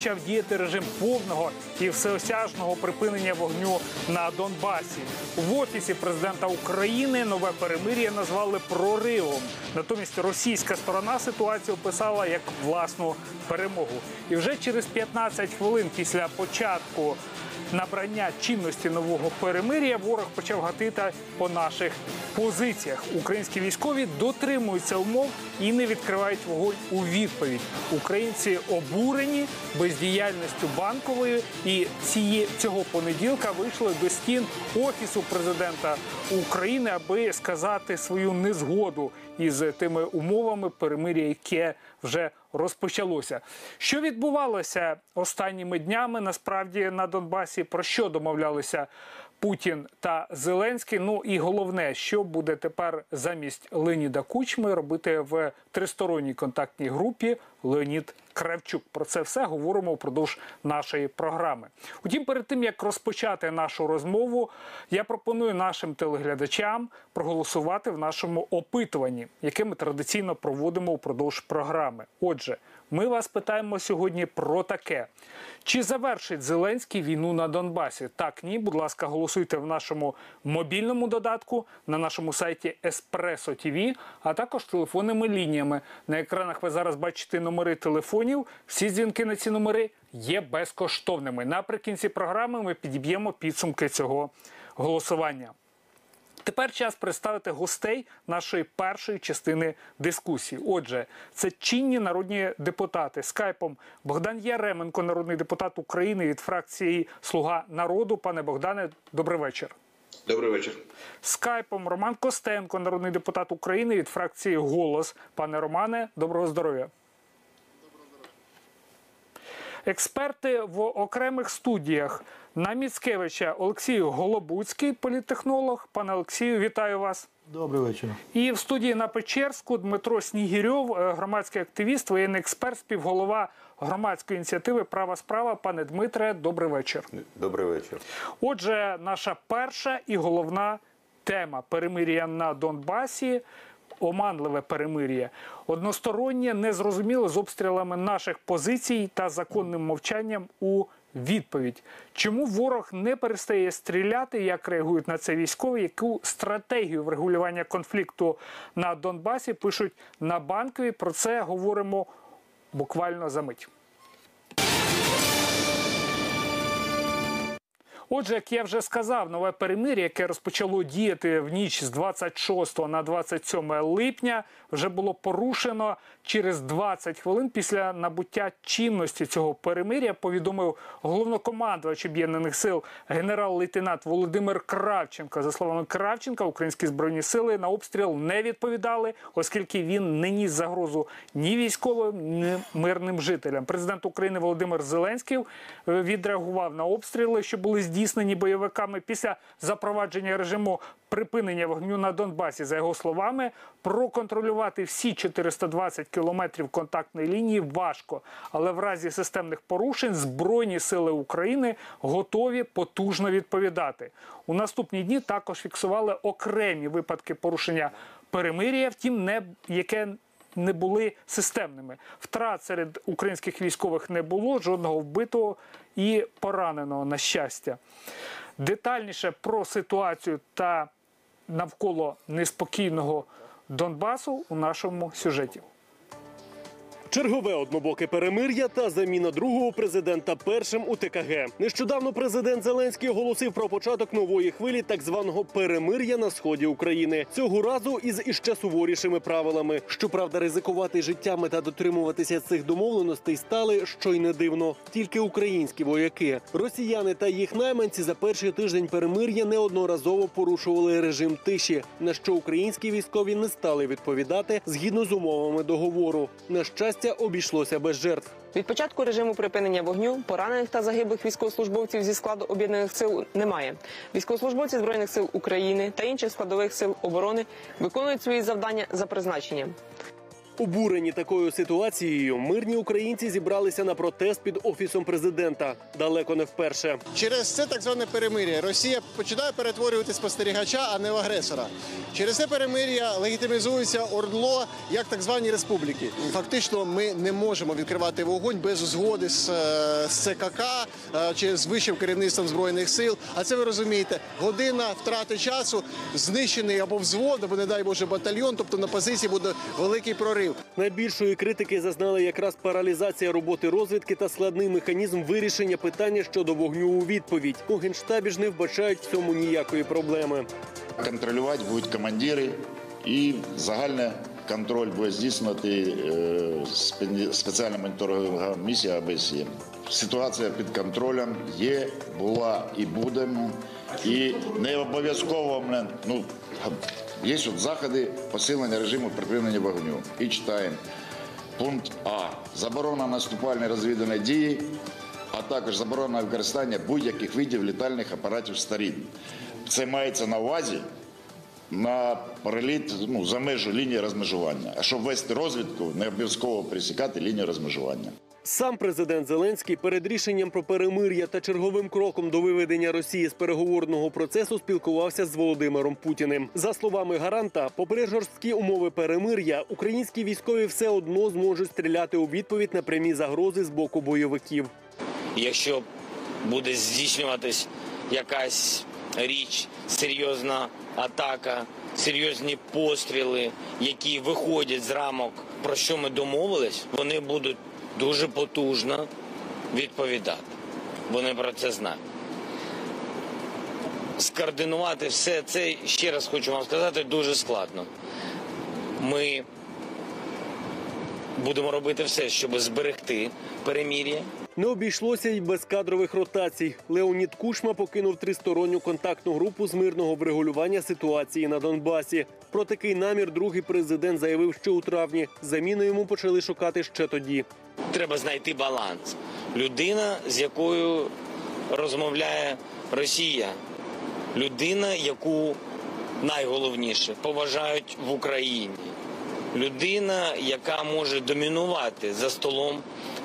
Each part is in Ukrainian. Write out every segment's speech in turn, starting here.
почав діяти режим повного і всеосяжного припинення вогню на Донбасі. В офісі президента України нове перемир'я назвали проривом. Натомість російська сторона ситуацію описала як власну перемогу. І вже через 15 хвилин після початку набрання чинності нового перемир'я ворог почав гатити по наших позиціях. Українські військові дотримуються умов і не відкривають вогонь у відповідь. Українці обурені бездіяльністю банкової і ціє, цього понеділка вийшли до стін офісу президента України, аби сказати свою незгоду із тими умовами перемир'я, яке вже розпочалося. Що відбувалося останніми днями насправді на Донбасі? Про що домовлялися Путін та Зеленський? Ну і головне, що буде тепер замість Леніда Кучми робити в тристоронній контактній групі Леонід Кравчук. Про це все говоримо впродовж нашої програми. Утім, перед тим як розпочати нашу розмову, я пропоную нашим телеглядачам проголосувати в нашому опитуванні, яке ми традиційно проводимо впродовж програми. Отже, ми вас питаємо сьогодні про таке: чи завершить Зеленський війну на Донбасі? Так, ні. Будь ласка, голосуйте в нашому мобільному додатку на нашому сайті Espresso TV, а також телефонними лініями. На екранах ви зараз бачите номери телефонів. Всі дзвінки на ці номери є безкоштовними. Наприкінці програми ми підіб'ємо підсумки цього голосування. Тепер час представити гостей нашої першої частини дискусії. Отже, це чинні народні депутати скайпом Богдан Яременко, народний депутат України від фракції Слуга народу. Пане Богдане, добрий вечір. Добрий вечір. Скайпом Роман Костенко, народний депутат України від фракції Голос. Пане Романе, доброго здоров'я. Експерти в окремих студіях на Міцкевича Олексій Голобуцький, політтехнолог. Пане Олексію, вітаю вас. Добрий вечір. І в студії на Печерську Дмитро Снігірьов, е, громадський активіст, воєнний експерт, співголова громадської ініціативи Права справа. Пане Дмитре, добрий вечір. Добрий вечір. Отже, наша перша і головна тема перемир'я на Донбасі. Оманливе перемир'я, одностороннє, незрозуміле з обстрілами наших позицій та законним мовчанням у відповідь. Чому ворог не перестає стріляти? Як реагують на це військові? Яку стратегію врегулювання конфлікту на Донбасі пишуть на банкові? Про це говоримо буквально за мить. Отже, як я вже сказав, нове перемир'я, яке розпочало діяти в ніч з 26 на 27 липня, вже було порушено через 20 хвилин після набуття чинності цього перемир'я. Повідомив головнокомандувач об'єднаних сил генерал-лейтенант Володимир Кравченко. За словами Кравченка, українські збройні сили на обстріл не відповідали, оскільки він не ніс загрозу ні військовим, ні мирним жителям. Президент України Володимир Зеленський е, відреагував на обстріли, що були здійснені бойовиками після запровадження режиму припинення вогню на Донбасі. За його словами, проконтролювати всі 420 кілометрів контактної лінії важко, але в разі системних порушень збройні сили України готові потужно відповідати. У наступні дні також фіксували окремі випадки порушення перемир'я, втім, не яке не були системними. Втрат серед українських військових не було, жодного вбитого і пораненого на щастя. Детальніше про ситуацію та навколо неспокійного Донбасу у нашому сюжеті. Чергове однобоке перемир'я та заміна другого президента першим у ТКГ. Нещодавно президент Зеленський оголосив про початок нової хвилі так званого перемир'я на сході України. Цього разу із іще суворішими правилами. Щоправда, ризикувати життями та дотримуватися цих домовленостей стали що й не дивно. Тільки українські вояки, росіяни та їх найманці за перший тиждень перемир'я неодноразово порушували режим тиші, на що українські військові не стали відповідати згідно з умовами договору. На щастя, обійшлося без жертв. Від початку режиму припинення вогню поранених та загиблих військовослужбовців зі складу об'єднаних сил немає. Військовослужбовці збройних сил України та інших складових сил оборони виконують свої завдання за призначенням. Обурені такою ситуацією, мирні українці зібралися на протест під офісом президента. Далеко не вперше. Через це так зване перемир'я Росія починає перетворювати спостерігача, а не в агресора. Через це перемир'я легітимізується ОРДЛО як так звані республіки. Фактично, ми не можемо відкривати вогонь без згоди з, е, з ЦКК е, чи з вищим керівництвом збройних сил. А це ви розумієте, година втрати часу, знищений або взвод, або не дай Боже батальйон. Тобто на позиції буде великий прорив. Найбільшої критики зазнали якраз паралізація роботи розвідки та складний механізм вирішення питання щодо вогню у відповідь. У генштабі ж не вбачають в цьому ніякої проблеми. Контролювати будуть командири і загальний контроль буде здійснювати е, спеціальна моніторингова місія АБСЄ. Ситуація під контролем є, була і буде. І не обов'язково ну, є от заходи посилення режиму припинення вогню. І читаємо. Пункт А. Заборона наступальної розвідувальної дії, а також заборона використання будь-яких видів літальних апаратів сторін. Це мається на увазі на переліт ну, за межу лінії розмежування. А щоб вести розвідку, не обов'язково пересікати лінію розмежування. Сам президент Зеленський перед рішенням про перемир'я та черговим кроком до виведення Росії з переговорного процесу спілкувався з Володимиром Путіним. За словами гаранта, попри жорсткі умови перемир'я, українські військові все одно зможуть стріляти у відповідь на прямі загрози з боку бойовиків. якщо буде здійснюватись якась річ, серйозна атака, серйозні постріли, які виходять з рамок, про що ми домовились, вони будуть дуже потужно відповідати. Вони про це знають. Скоординувати все це, ще раз хочу вам сказати, дуже складно. Ми будемо робити все, щоб зберегти перемір'я. Не обійшлося й без кадрових ротацій. Леонід Кушма покинув тристоронню контактну групу з мирного врегулювання ситуації на Донбасі. Про такий намір другий президент заявив ще у травні. Заміну йому почали шукати ще тоді. Треба знайти баланс. Людина, з якою розмовляє Росія, людина, яку найголовніше поважають в Україні, людина, яка може домінувати за столом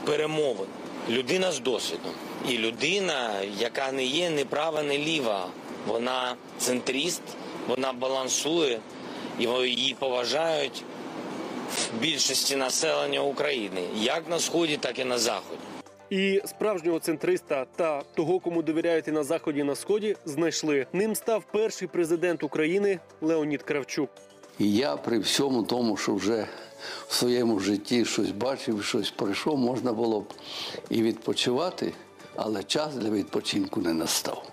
перемовин, людина з досвідом, і людина, яка не є ні права, ні ліва. Вона центріст, вона балансує, і її поважають в більшості населення України, як на сході, так і на заході. І справжнього центриста та того, кому довіряють і на заході і на сході, знайшли. Ним став перший президент України Леонід Кравчук. І я при всьому тому, що вже в своєму житті щось бачив, щось пройшов, можна було б і відпочивати, але час для відпочинку не настав.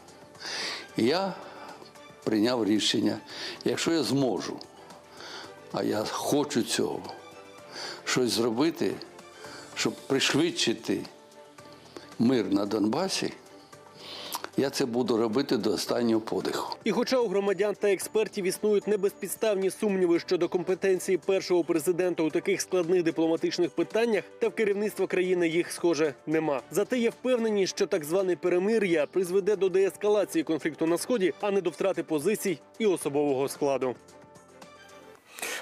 Я прийняв рішення, якщо я зможу, а я хочу цього, щось зробити, щоб пришвидшити мир на Донбасі, я це буду робити до останнього подиху. І хоча у громадян та експертів існують небезпідставні сумніви щодо компетенції першого президента у таких складних дипломатичних питаннях, та в керівництва країни їх схоже нема. Зате є впевнені, що так зване перемир'я призведе до деескалації конфлікту на сході, а не до втрати позицій і особового складу.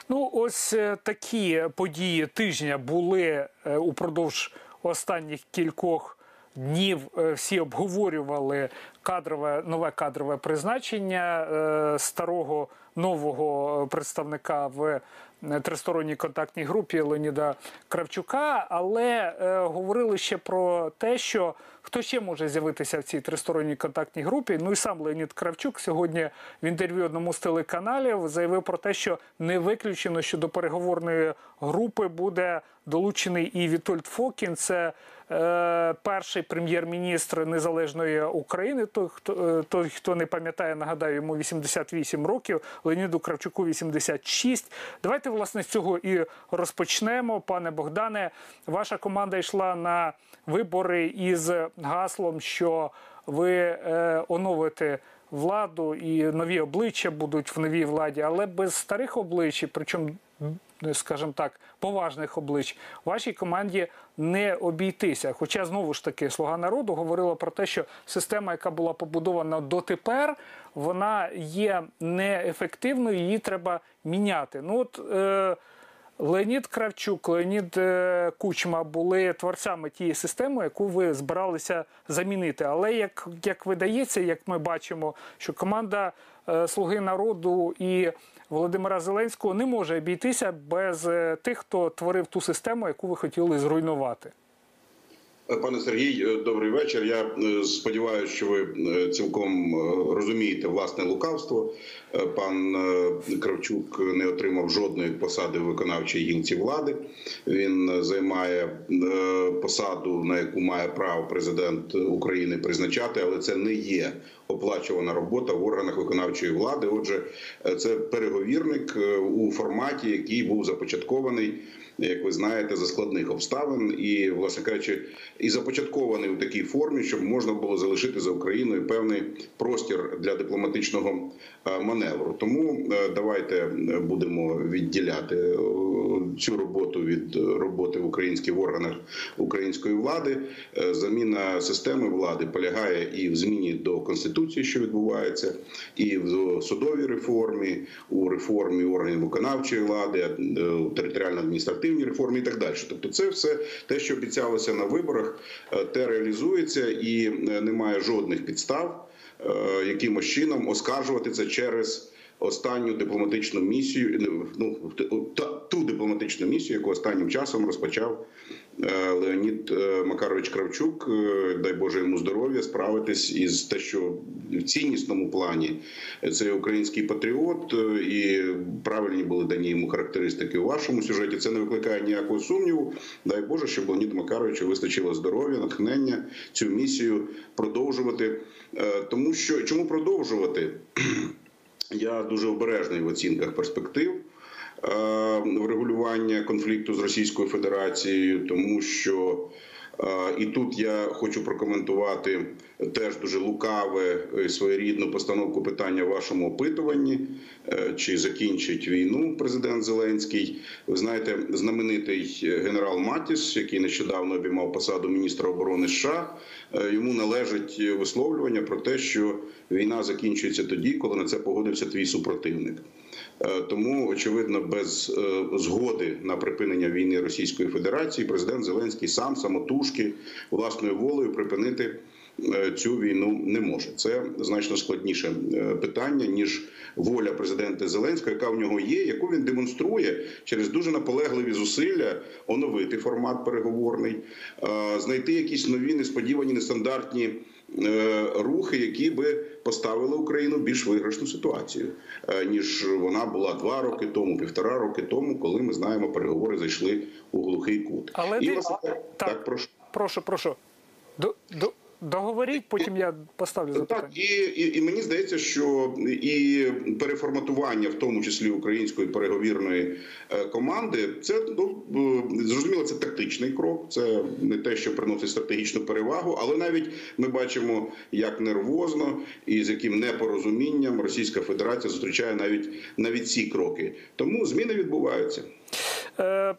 Ну, ось е, такі події тижня були е, упродовж останніх кількох днів. Е, Всі обговорювали кадрове нове кадрове призначення е, старого нового представника в е, тристоронній контактній групі Леоніда Кравчука. Але е, говорили ще про те, що хто ще може з'явитися в цій тристоронній контактній групі. Ну і сам Леонід Кравчук сьогодні в інтерв'ю одному з телеканалів заявив про те, що не виключено, що до переговорної групи буде долучений і Вітольд Фокін. Це е, перший прем'єр-міністр незалежної України. Той, хто е, той, хто не пам'ятає, нагадаю, йому 88 років. Леоніду Кравчуку 86. Давайте власне з цього і розпочнемо. Пане Богдане, ваша команда йшла на вибори із гаслом, що ви е, оновите владу і нові обличчя будуть в новій владі, але без старих облич, причому, скажімо так, поважних облич, вашій команді не обійтися. Хоча знову ж таки слуга народу говорила про те, що система, яка була побудована дотепер, вона є неефективною, її треба міняти. Ну от е, Леонід Кравчук, Леонід е, Кучма були творцями тієї системи, яку ви збиралися замінити. Але як, як видається, як ми бачимо, що команда е, Слуги народу і Володимира Зеленського не може обійтися без е, тих, хто творив ту систему, яку ви хотіли зруйнувати. Пане Сергій, е, добрий вечір. Я е, сподіваюся, що ви е, цілком розумієте власне лукавство. Пан Кравчук не отримав жодної посади в виконавчій гілці влади. Він займає посаду, на яку має право президент України призначати, але це не є оплачувана робота в органах виконавчої влади. Отже, це переговірник у форматі, який був започаткований як ви знаєте, за складних обставин і, власне кажучи, і започаткований у такій формі, щоб можна було залишити за Україною певний простір для дипломатичного е, маневру. Тому е, давайте е, будемо відділяти цю роботу від роботи в українських органах української влади. Заміна системи влади полягає і в зміні до конституції, що відбувається, і в судовій реформі, у реформі органів виконавчої влади, у територіально-адміністративній реформі і так далі. Тобто, це все те, що обіцялося на виборах, е, те реалізується і е, немає жодних підстав е, якимось чином оскаржувати це через. Останню дипломатичну місію, ну ту дипломатичну місію, яку останнім часом розпочав Леонід е, Макарович Кравчук. Е, Дай Боже йому здоров'я справитись із те, що в ціннісному плані це український патріот, е, і правильні були дані йому характеристики у вашому сюжеті. Це не викликає ніякого сумніву. Дай Боже, щоб Леоніду Макаровичу вистачило здоров'я, натхнення цю місію продовжувати. Е, Тому що чому продовжувати? Я дуже обережний в оцінках перспектив е, врегулювання конфлікту з Російською Федерацією, тому що е, і тут я хочу прокоментувати теж дуже лукаве е, своєрідну постановку питання в вашому опитуванні, е, чи закінчить війну президент Зеленський. Ви знаєте, знаменитий генерал Матіс, який нещодавно обіймав посаду міністра оборони США, е, йому належить висловлювання про те, що війна закінчується тоді, коли на це погодився твій супротивник. Е, Тому, очевидно, без е, згоди на припинення війни Російської Федерації президент Зеленський сам самотужки власною волею припинити е, цю війну не може. Це значно складніше питання ніж воля президента Зеленського, яка в нього є, яку він демонструє через дуже наполегливі зусилля оновити формат переговорний, знайти якісь нові несподівані нестандартні рухи, які би поставили Україну в більш виграшну ситуацію, е, ніж вона була два роки тому, півтора роки тому, коли ми знаємо, переговори зайшли у глухий кут. Але І, ти- власне, так. так прошу. Прошу, прошу. До, до, договоріть, потім я поставлю запитання. Так, і, і, і мені здається, що і переформатування, в тому числі української переговірної е, команди, це ну е, зрозуміло, це тактичний крок, це не те, що приносить стратегічну перевагу, але навіть ми бачимо, як нервозно і з яким непорозумінням Російська Федерація зустрічає навіть навіть ці кроки. Тому зміни відбуваються. Е,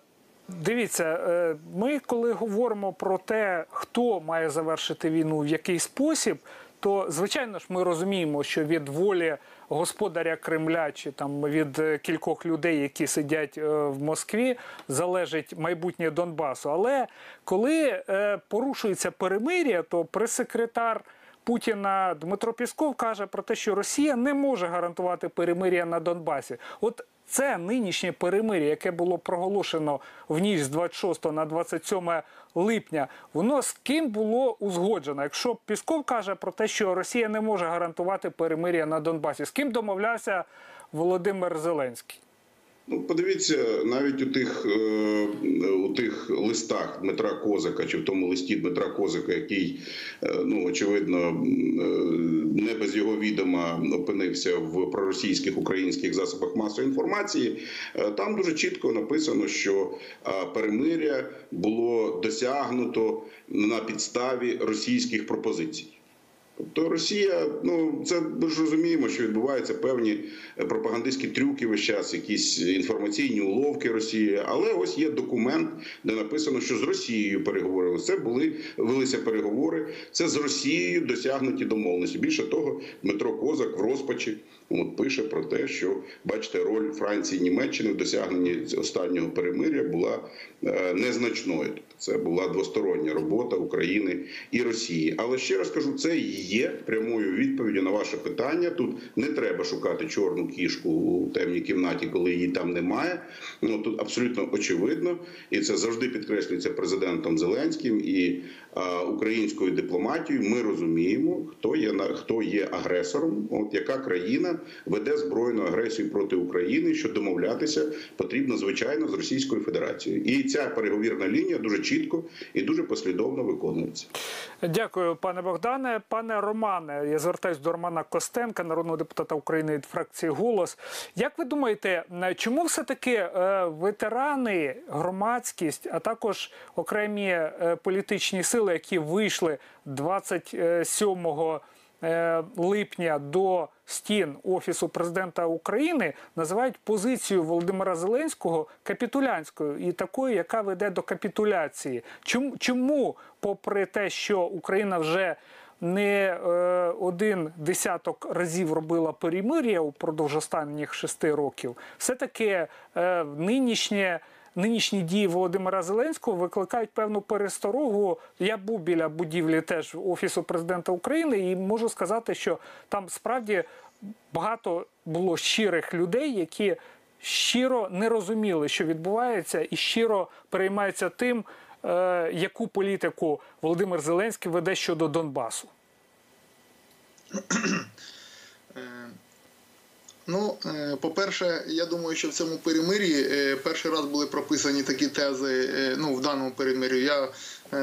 Дивіться, е, ми коли говоримо про те, хто має завершити війну в який спосіб, то звичайно ж ми розуміємо, що від волі господаря Кремля чи там від е, кількох людей, які сидять е, в Москві, залежить майбутнє Донбасу. Але коли порушується перемир'я, то прес-секретар. Путіна Дмитро Пісков каже про те, що Росія не може гарантувати перемир'я на Донбасі. От це нинішнє перемир'я, яке було проголошено в ніч з 26 на 27 липня, воно з ким було узгоджено? Якщо Пісков каже про те, що Росія не може гарантувати перемир'я на Донбасі, з ким домовлявся Володимир Зеленський? Ну, подивіться, навіть у тих е, у тих листах Дмитра Козака чи в тому листі Дмитра Козака, який е, ну очевидно е, не без його відома опинився в проросійських українських засобах масової інформації. Там дуже чітко написано, що перемиря було досягнуто на підставі російських пропозицій. Тобто Росія, ну це ми ж розуміємо, що відбуваються певні е, пропагандистські трюки весь час, якісь інформаційні уловки Росії. Але ось є документ, де написано, що з Росією переговорили. Це були велися переговори. Це з Росією досягнуті домовленості. Більше того, Дмитро Козак в розпачі от пише про те, що бачите, роль Франції і Німеччини в досягненні останнього перемиря була е, незначною. Це була двостороння робота України і Росії. Але ще раз кажу, це є прямою відповіддю на ваше питання. Тут не треба шукати чорну кішку у темній кімнаті, коли її там немає. Ну тут абсолютно очевидно, і це завжди підкреслюється президентом Зеленським і а, українською дипломатією. Ми розуміємо, хто є на хто є агресором. От яка країна веде збройну агресію проти України, що домовлятися потрібно звичайно з Російською Федерацією, і ця переговірна лінія дуже чітко і дуже послідовно виконується. Дякую, пане Богдане. Пане Романе, я звертаюся до Романа Костенка, народного депутата України від фракції Голос. Як ви думаєте, е, чому все-таки е, ветерани, громадськість, а також окремі е, політичні сили, які вийшли 27 е, липня до стін офісу президента України, називають позицію Володимира Зеленського капітулянською і такою, яка веде до капітуляції? Чому, чому попри те, що Україна вже не е, один десяток разів робила перемир'я упродовж останніх шести років, все-таки е, нинішнє. Нинішні дії Володимира Зеленського викликають певну пересторогу. Я був біля будівлі теж офісу президента України, і можу сказати, що там справді багато було щирих людей, які щиро не розуміли, що відбувається, і щиро переймаються тим, е, яку політику Володимир Зеленський веде щодо Донбасу. Ну, е, по-перше, я думаю, що в цьому перемир'ї е, перший раз були прописані такі тези. е, Ну, в даному перемир'ї. Я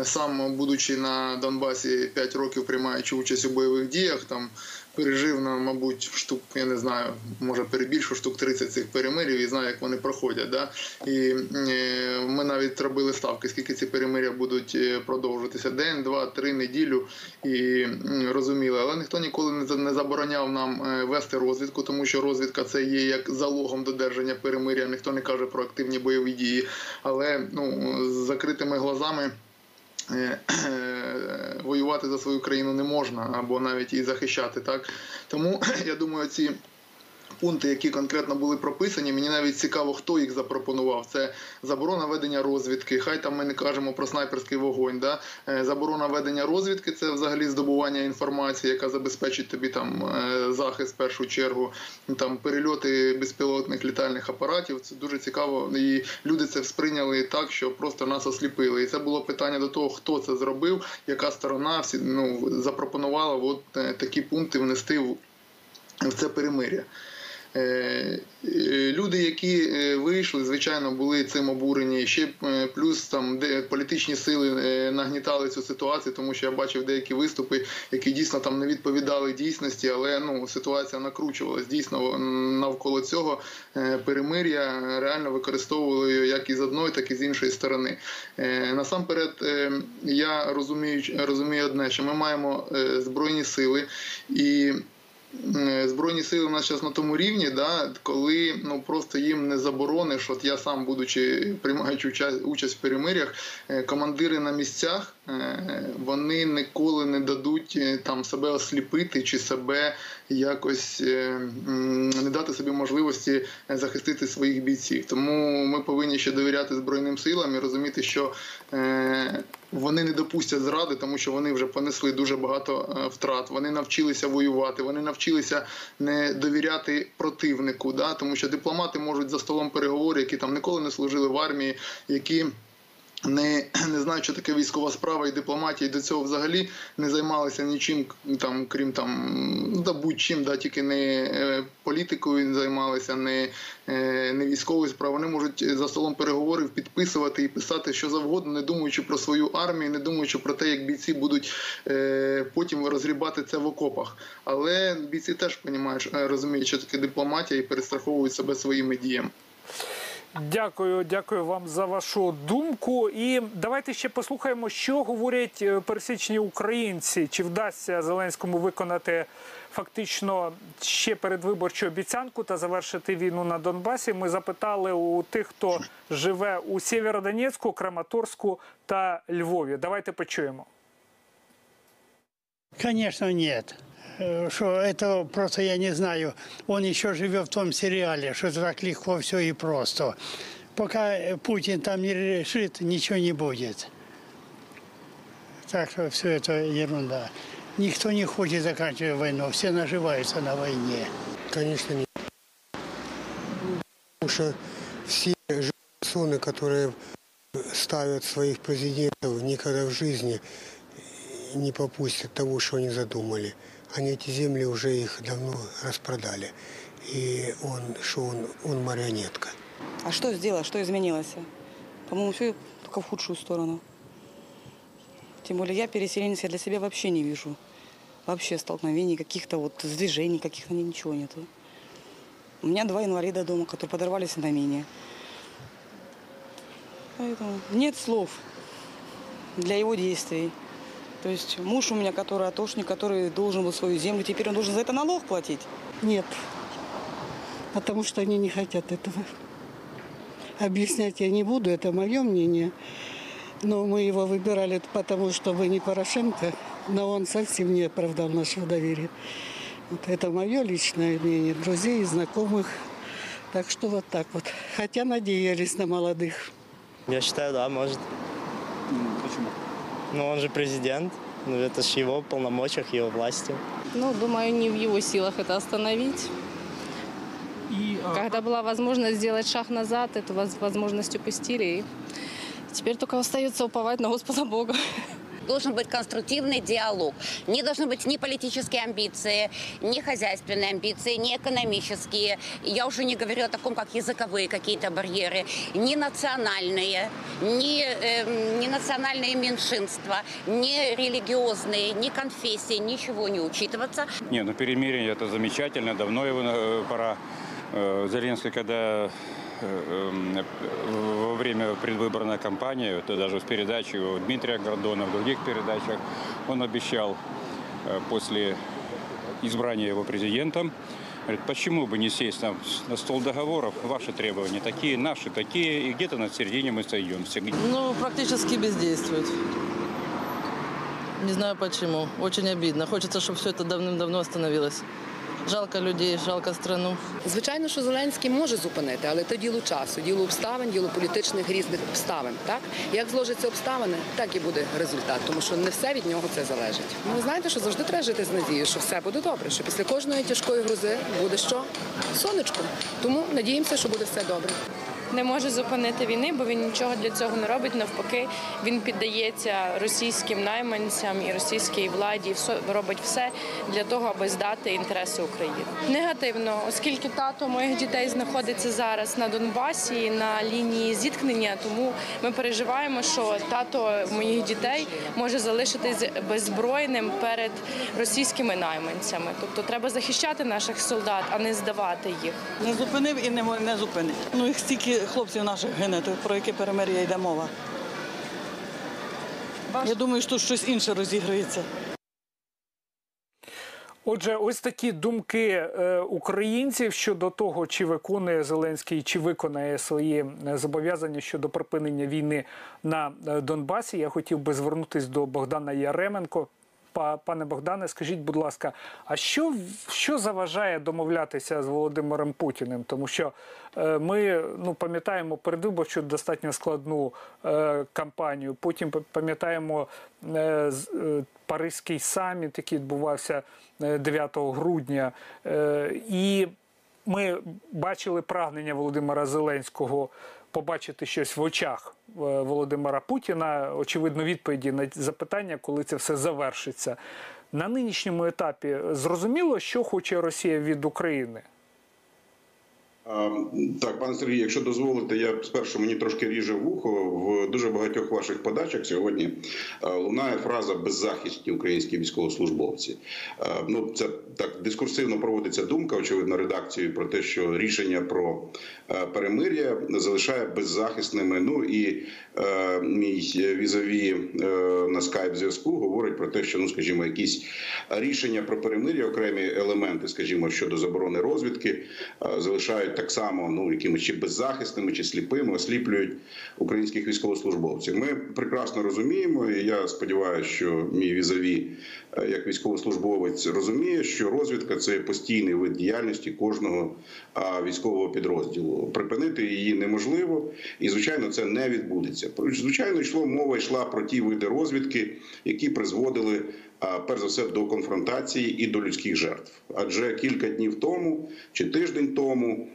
сам, будучи на Донбасі 5 років, приймаючи участь у бойових діях, там пережив на, мабуть, штук, я не знаю, може перебільшу штук 30 цих перемирів і знаю, як вони проходять. Да? І е, ми навіть робили ставки, скільки ці перемиря будуть е, продовжуватися день, два, три неділю і розуміли. Але ніхто ніколи не забороняв нам е, вести розвідку, тому що розвідка це є як залогом додержання перемиря. Ніхто не каже про активні бойові дії. Але ну, з закритими глазами. Е, Воювати за свою країну не можна або навіть і захищати так. Тому я думаю, ці пункти, які конкретно були прописані, мені навіть цікаво, хто їх запропонував. Це заборона ведення розвідки. Хай там ми не кажемо про снайперський вогонь. Да? Е, Заборона ведення розвідки це взагалі здобування інформації, яка забезпечить тобі там е, захист в першу чергу. Там перельоти безпілотних літальних апаратів. Це дуже цікаво. І люди це сприйняли так, що просто нас осліпили. І це було питання до того, хто це зробив, яка сторона всі ну запропонувала от е, такі пункти внести в, в це перемиря. Е, е, Люди, які е, вийшли, звичайно, були цим обурені. Ще плюс там де політичні сили нагнітали цю ситуацію, тому що я бачив деякі виступи, які дійсно там не відповідали дійсності, але ну ситуація накручувалась. Дійсно навколо цього перемир'я реально використовували як із одної, так і з іншої сторони. Насамперед, я розумію, розумію одне, що ми маємо збройні сили і. Е, Збройні сили у нас зараз на тому рівні, да, коли ну просто їм не заборониш. От я сам, будучи приймаючи участь, в перемирях, е, командири на місцях вони ніколи не дадуть е, там себе осліпити чи себе якось е, не дати собі можливості захистити своїх бійців. Тому ми повинні ще довіряти збройним силам і розуміти, що е, вони не допустять зради, тому що вони вже понесли дуже багато е, втрат. Вони навчилися воювати, вони навчилися не довіряти противнику. Да? Тому що дипломати можуть за столом переговорів, які там ніколи не служили в армії, які. Не, не знають, що таке військова справа і дипломатія, і до цього взагалі не займалися нічим, там, крім там, ну, да, будь-чим, да, тільки не е, політикою займалися, не, е, не військовою справою. Вони можуть за столом переговорів підписувати і писати що завгодно, не думаючи про свою армію, не думаючи про те, як бійці будуть е, потім розгрібати це в окопах. Але бійці теж розуміють, що таке дипломатія і перестраховують себе своїми діями. Дякую, дякую вам за вашу думку. І давайте ще послухаємо, що говорять е, пересічні українці. Чи вдасться Зеленському виконати фактично ще передвиборчу обіцянку та завершити війну на Донбасі? Ми запитали у тих, хто живе у Сєвєродонецьку, Краматорську та Львові. Давайте почуємо. Конечно, нет. Э, Что это просто я не знаю. Он еще живет в том сериале, что так легко все и просто. Пока э, Путин там не решит, ничего не будет. Так что все это ерунда. Никто не хочет заканчивать войну, все наживаются на войне. Конечно, нет. Потому что все персоны, которые ставят своих президентов, никогда в жизни не попустят того, что они задумали. Они эти земли уже их давно распродали. И он, что он, он марионетка. А что сделал, что изменилось? По-моему, все только в худшую сторону. Тем более я переселенец, я для себя вообще не вижу. Вообще столкновений, каких-то вот сдвижений, каких-то ни- ничего нету. У меня два инвалида дома, которые подорвались на мине. Поэтому нет слов для его действий. То есть муж у меня, который атошник, который должен был свою землю, теперь он должен за это налог платить. Нет, потому что они не хотят этого. Объяснять я не буду, это мое мнение. Но мы его выбирали потому, что вы не Порошенко, но он совсем не оправдал нашего доверия. Вот это мое личное мнение, друзей и знакомых. Так что вот так вот. Хотя надеялись на молодых. Я считаю, да, может. Почему? Ну, он же президент. Ну, это же его полномочиях, его власти. Ну, думаю, не в его силах это остановить. И, Когда была возможность сделать шаг назад, эту воз- возможность упустили. И теперь только остается уповать на Господа Бога. Должен быть конструктивный диалог. Не должны быть ни политические амбиции, ни хозяйственные амбиции, ни экономические. Я уже не говорю о таком, как языковые какие-то барьеры, ни национальные, ни, эм, ни национальные меньшинства, ни религиозные, ни конфессии, ничего не учитываться. Не, ну перемирие это замечательно, давно его э, пора. Э, Зеленский, когда э, э, во время предвыборной кампании, это даже в передаче у Дмитрия Гордона, в других передачах, он обещал э, после избрания его президентом, говорит, почему бы не сесть на, на стол договоров, ваши требования такие, наши такие, и где-то на середине мы сойдемся. Ну, практически бездействует. Не знаю почему. Очень обидно. Хочется, чтобы все это давным-давно остановилось. Жалко людей, жалко страну. Звичайно, що Зеленський може зупинити, але то діло часу, діло обставин, діло політичних різних обставин. Так як зложаться обставини, так і буде результат, тому що не все від нього це залежить. Ну ви знаєте, що завжди треба жити з надією, що все буде добре. Що після кожної тяжкої грузи буде що сонечко. Тому надіємося, що буде все добре. Не може зупинити війни, бо він нічого для цього не робить. Навпаки, він піддається російським найманцям і російській владі. і робить все для того, аби здати інтереси України. Негативно, оскільки тато моїх дітей знаходиться зараз на Донбасі на лінії зіткнення, тому ми переживаємо, що тато моїх дітей може залишитись беззбройним перед російськими найманцями. Тобто треба захищати наших солдат, а не здавати їх. Не зупинив і не, не зупинить. Ну їх стільки хлопців наших гине, то про яке перемир'я йде мова. Я думаю, що тут щось інше розігрується. Отже, ось такі думки е, українців щодо того, чи виконує Зеленський, чи виконає свої е, зобов'язання щодо припинення війни на е, Донбасі. Я хотів би звернутися до Богдана Яременко. Па- Пане Богдане, скажіть, будь ласка, а що, що заважає домовлятися з Володимиром Путіним? Тому що е, ми ну, пам'ятаємо передвиборчу достатньо складну е, кампанію. Потім пам'ятаємо е, Паризький саміт, який відбувався е, 9 грудня. І ми бачили прагнення Володимира Зеленського побачити щось в очах е, Володимира Путіна. Очевидно, відповіді на запитання, коли це все завершиться. На нинішньому етапі зрозуміло, що хоче Росія від України. Так, пане Сергій, якщо дозволите, я спершу мені трошки ріже вухо. В дуже багатьох ваших подачах сьогодні е, лунає фраза беззахисні українські військовослужбовці. Е, Ну, це так дискурсивно проводиться думка, очевидно, редакцією про те, що рішення про перемир'я залишає беззахисними. Ну і е, мій візові е, на скайп зв'язку говорить про те, що ну, скажімо, якісь рішення про перемир'я, окремі елементи, скажімо, щодо заборони розвідки, е, залишають так само ну якимись чи беззахисними, чи сліпими, осліплюють українських військовослужбовців. Ми прекрасно розуміємо, і я сподіваюся, що мій візові, е, як військовослужбовець, розуміє, що розвідка це постійний вид діяльності кожного військового підрозділу. Припинити її неможливо, і звичайно, це не відбудеться. Звичайно, йшло мова йшла про ті види розвідки, які призводили. Перш за все до конфронтації і до людських жертв, адже кілька днів тому чи тиждень тому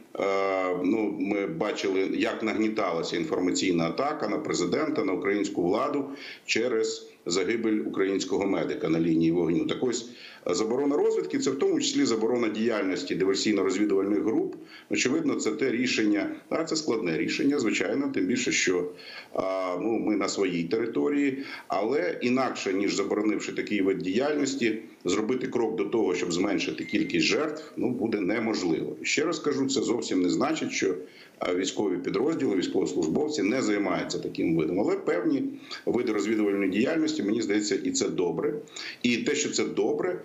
ну ми бачили, як нагніталася інформаційна атака на президента на українську владу через загибель українського медика на лінії вогню. Так ось заборона розвідки це в тому числі заборона діяльності диверсійно-розвідувальних груп. Очевидно, це те рішення, а це складне рішення, звичайно, тим більше, що ну ми на своїй території, але інакше ніж заборонивши такий вид діяльності, зробити крок до того, щоб зменшити кількість жертв, ну буде неможливо. Ще раз кажу, це зовсім не значить, що військові підрозділи, військовослужбовці не займаються таким видом, але певні види розвідувальної діяльності, мені здається, і це добре. І те, що це добре.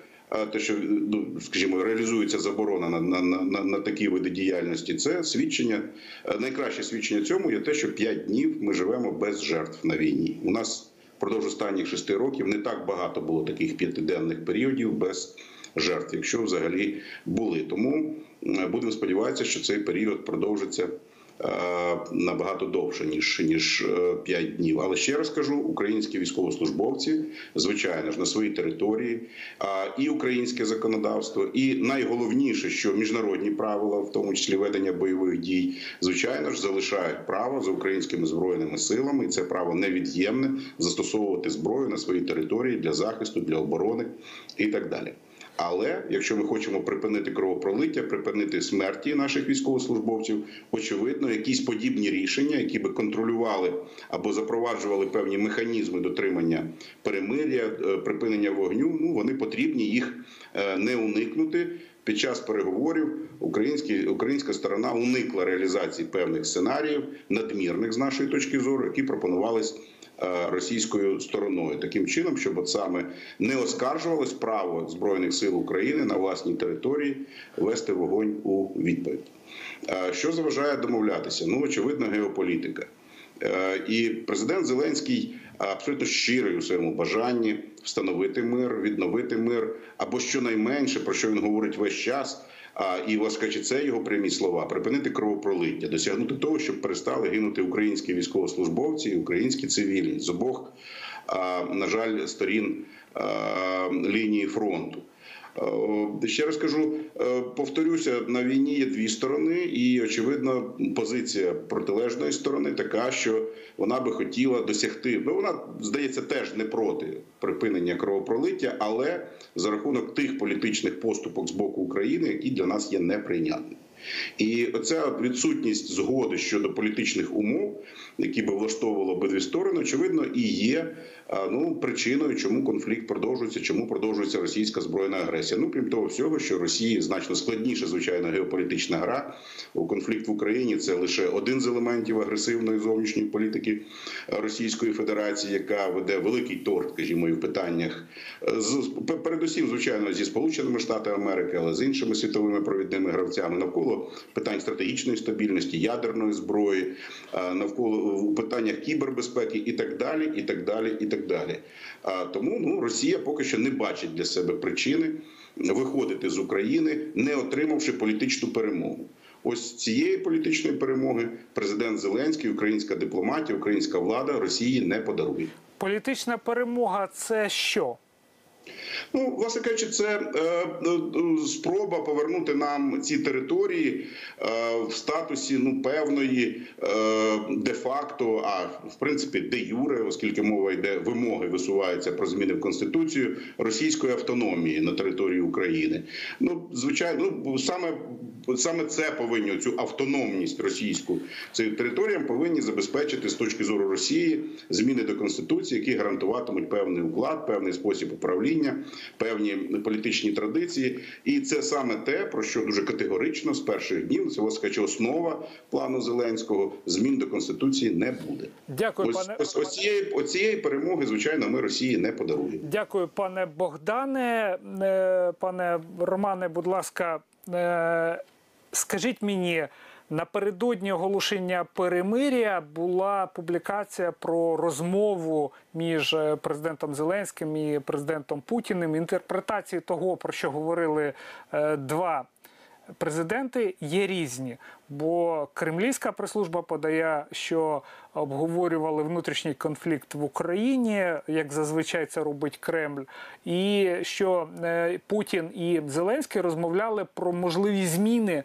Те, що ну скажімо, реалізується заборона на, на, на, на такі види діяльності, це свідчення. е, Найкраще свідчення цьому є те, що 5 днів ми живемо без жертв на війні. У нас впродовж останніх шести років не так багато було таких п'ятиденних періодів без жертв, якщо взагалі були. Тому е, будемо сподіватися, що цей період продовжиться. Е, Набагато довше ніж ніж 5 днів. Але ще раз кажу, українські військовослужбовці, звичайно ж, на своїй території, і українське законодавство, і найголовніше, що міжнародні правила, в тому числі ведення бойових дій, звичайно ж, залишають право за українськими збройними силами, і це право невід'ємне застосовувати зброю на своїй території для захисту, для оборони і так далі. Але якщо ми хочемо припинити кровопролиття, припинити смерті наших військовослужбовців, очевидно, якісь подібні рішення, які би контролювали або запроваджували певні механізми дотримання перемир'я, е, припинення вогню, ну вони потрібні їх е, не уникнути. Під час переговорів українські, українська сторона уникла реалізації певних сценаріїв, надмірних з нашої точки зору, які пропонувались російською стороною, таким чином, щоб от саме не оскаржувалось право збройних сил України на власній території вести вогонь у відповідь. Е, Що заважає домовлятися? Ну очевидно, геополітика. Е, І президент Зеленський абсолютно щирий у своєму бажанні встановити мир, відновити мир, або щонайменше про що він говорить весь час. І власне це його прямі слова: припинити кровопролиття, досягнути того, щоб перестали гинути українські військовослужбовці, і українські цивільні з обох, на жаль, сторін лінії фронту. Е, Ще раз кажу, е, повторюся, на війні є дві сторони, і очевидно, позиція протилежної сторони така, що вона би хотіла досягти. Ну вона здається теж не проти припинення кровопролиття, але за рахунок тих політичних поступок з боку України, які для нас є неприйнятними. І оця відсутність згоди щодо політичних умов, які би влаштовували обидві сторони, очевидно, і є ну причиною, чому конфлікт продовжується, чому продовжується російська збройна агресія. Ну крім того всього, що Росії значно складніше, звичайно, геополітична гра. У конфлікт в Україні це лише один з елементів агресивної зовнішньої політики Російської Федерації, яка веде великий торг, скажімо, і в питаннях е, з передусім, звичайно, зі Сполученими Штатами Америки, але з іншими світовими провідними гравцями навколо питань стратегічної стабільності, ядерної зброї, навколо в питаннях кібербезпеки і так далі, і так далі, і так далі. Тому ну Росія поки що не бачить для себе причини виходити з України, не отримавши політичну перемогу. Ось цієї політичної перемоги президент Зеленський, українська дипломатія, українська влада Росії не подарує. Політична перемога це що? Ну, власне кажучи, це е, е, спроба повернути нам ці території е, в статусі ну певної де-факто, а в принципі де юре, оскільки мова йде вимоги висуваються про зміни в конституцію російської автономії на території України. Ну звичайно, ну саме саме це повинні цю автономність російську цим територіям повинні забезпечити з точки зору Росії зміни до конституції, які гарантуватимуть певний уклад, певний спосіб управління, певні політичні традиції. І це саме те, про що дуже категорично з перших днів це власне кажучи, основа плану Зеленського змін до конституції не буде. Дякую, ось, пане ось, ось цієї, ось перемоги, звичайно, ми Росії не подаруємо. Дякую, пане Богдане. Е, Пане Романе, будь ласка, е, скажіть мені. Напередодні оголошення перемиря була публікація про розмову між е, президентом Зеленським і президентом Путіним. Інтерпретації того, про що говорили е, два президенти, є різні. Бо кремлівська прес-служба подає, що обговорювали внутрішній конфлікт в Україні, як зазвичай це робить Кремль, і що е, Путін і Зеленський розмовляли про можливі зміни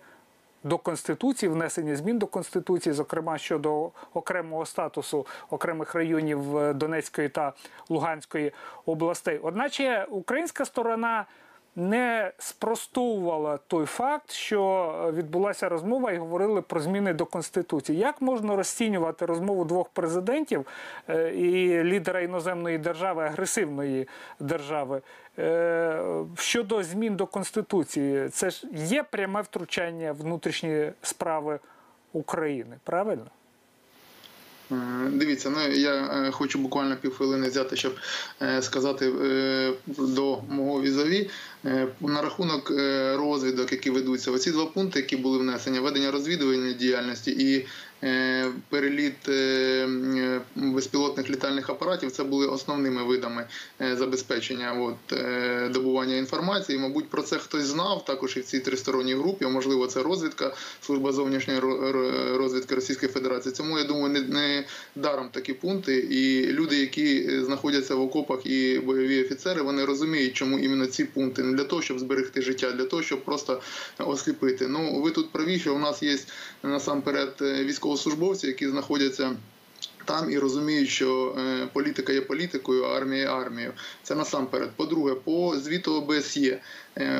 до конституції, внесення змін до конституції, зокрема щодо окремого статусу окремих районів е, Донецької та Луганської областей. Одначе українська сторона не спростовувала той факт, що відбулася розмова і говорили про зміни до конституції. Як можна розцінювати розмову двох президентів е, і лідера іноземної держави, агресивної держави е, щодо змін до конституції? Це ж є пряме втручання в внутрішні справи України, правильно? Е, Дивіться, ну я е, хочу буквально півхвилини взяти, щоб е, сказати до мого візові на рахунок розвідок, які ведуться. Оці два пункти, які були внесені: ведення розвідувальної діяльності і переліт е, е, безпілотних літальних апаратів, це були основними видами е, забезпечення от, е, добування інформації. Мабуть, про це хтось знав також і в цій тристоронній групі. Можливо, це розвідка, служба зовнішньої ро- ро- розвідки Російської Федерації. Тому я думаю, не, не даром такі пункти. І люди, які е, знаходяться в окопах і бойові офіцери, вони розуміють, чому іменно ці пункти не для того, щоб зберегти життя, для того, щоб просто осліпити. Ну ви тут праві, що у нас є насамперед е, військовослужбовці, які знаходяться. Там і розуміють, що е, політика є політикою, а армія є армією. Це насамперед. По-друге, по звіту ОБСЄ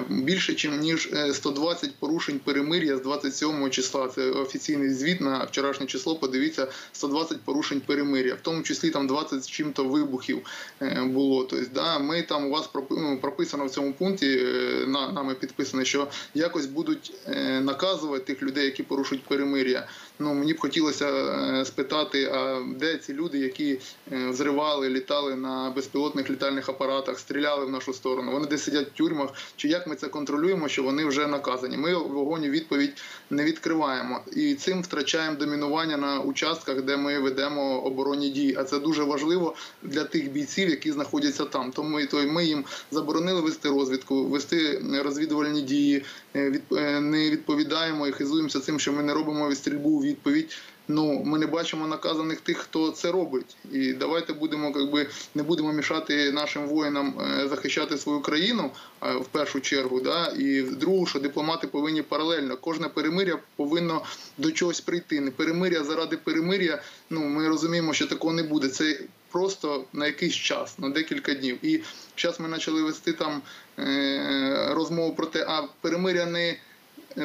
більше ніж е, 120 порушень перемир'я з 27 числа. Це офіційний звіт на вчорашнє число. Подивіться, 120 порушень перемир'я, в тому числі там 20 з чим-то вибухів е, було. Тобто, да, ми там у вас ну, прописано в цьому пункті, е, на нами підписано, що якось будуть е, наказувати тих людей, які порушують перемир'я. Ну мені б хотілося е, спитати, а де ці люди, які е, взривали, літали на безпілотних літальних апаратах, стріляли в нашу сторону? Вони десь сидять в тюрмах. Чи як ми це контролюємо, що вони вже наказані? Ми вогонь відповідь не відкриваємо і цим втрачаємо домінування на участках, де ми ведемо оборонні дії. А це дуже важливо для тих бійців, які знаходяться там. Тому то ми їм заборонили вести розвідку, вести розвідувальні дії. е, е, не відповідаємо і хизуємося цим, що ми не робимо відстрільбу у відповідь. Ну, ми не бачимо наказаних тих, хто це робить. І давайте будемо, якби не будемо мішати нашим воїнам е, захищати свою країну е, в першу чергу. Да? І в другу, що дипломати повинні паралельно. Кожне перемиря повинно до чогось прийти. Не перемиря заради перемиря. Ну ми розуміємо, що такого не буде. Це просто на якийсь час, на декілька днів. І зараз ми почали вести там е, розмову про те, а перемиря не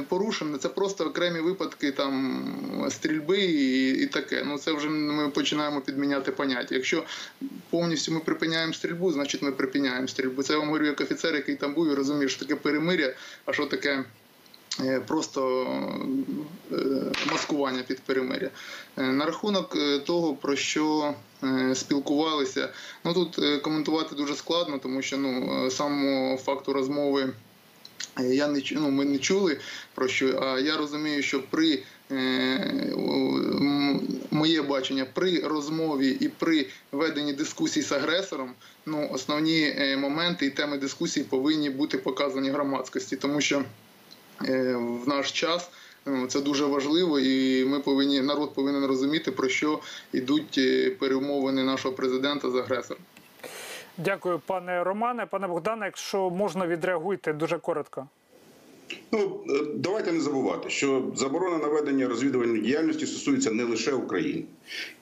порушено, це просто окремі випадки там стрільби і, і таке. Ну це вже ми починаємо підміняти поняття. Якщо повністю ми припиняємо стрільбу, значить ми припиняємо стрільбу. Це я вам говорю як офіцер, який там був і розуміє, що таке перемиря, а що таке. е, Просто е, маскування під перемиря. Е, На рахунок е, того, про що е, спілкувалися, ну тут е, коментувати дуже складно, тому що ну е, самого факту розмови Е, я не ну, ми не чули про що. А я розумію, що при е, моє бачення при розмові і при веденні дискусій з агресором, ну основні е, моменти і теми дискусії повинні бути показані громадськості, тому що е, в наш час. ну, Це дуже важливо, і ми повинні народ повинен розуміти про що йдуть е, перемовини нашого президента з агресором. Дякую, пане Романе. Пане Богдане, якщо можна, відреагуйте дуже коротко. Ну е, давайте не забувати, що заборона на ведення розвідувальної діяльності стосується не лише України.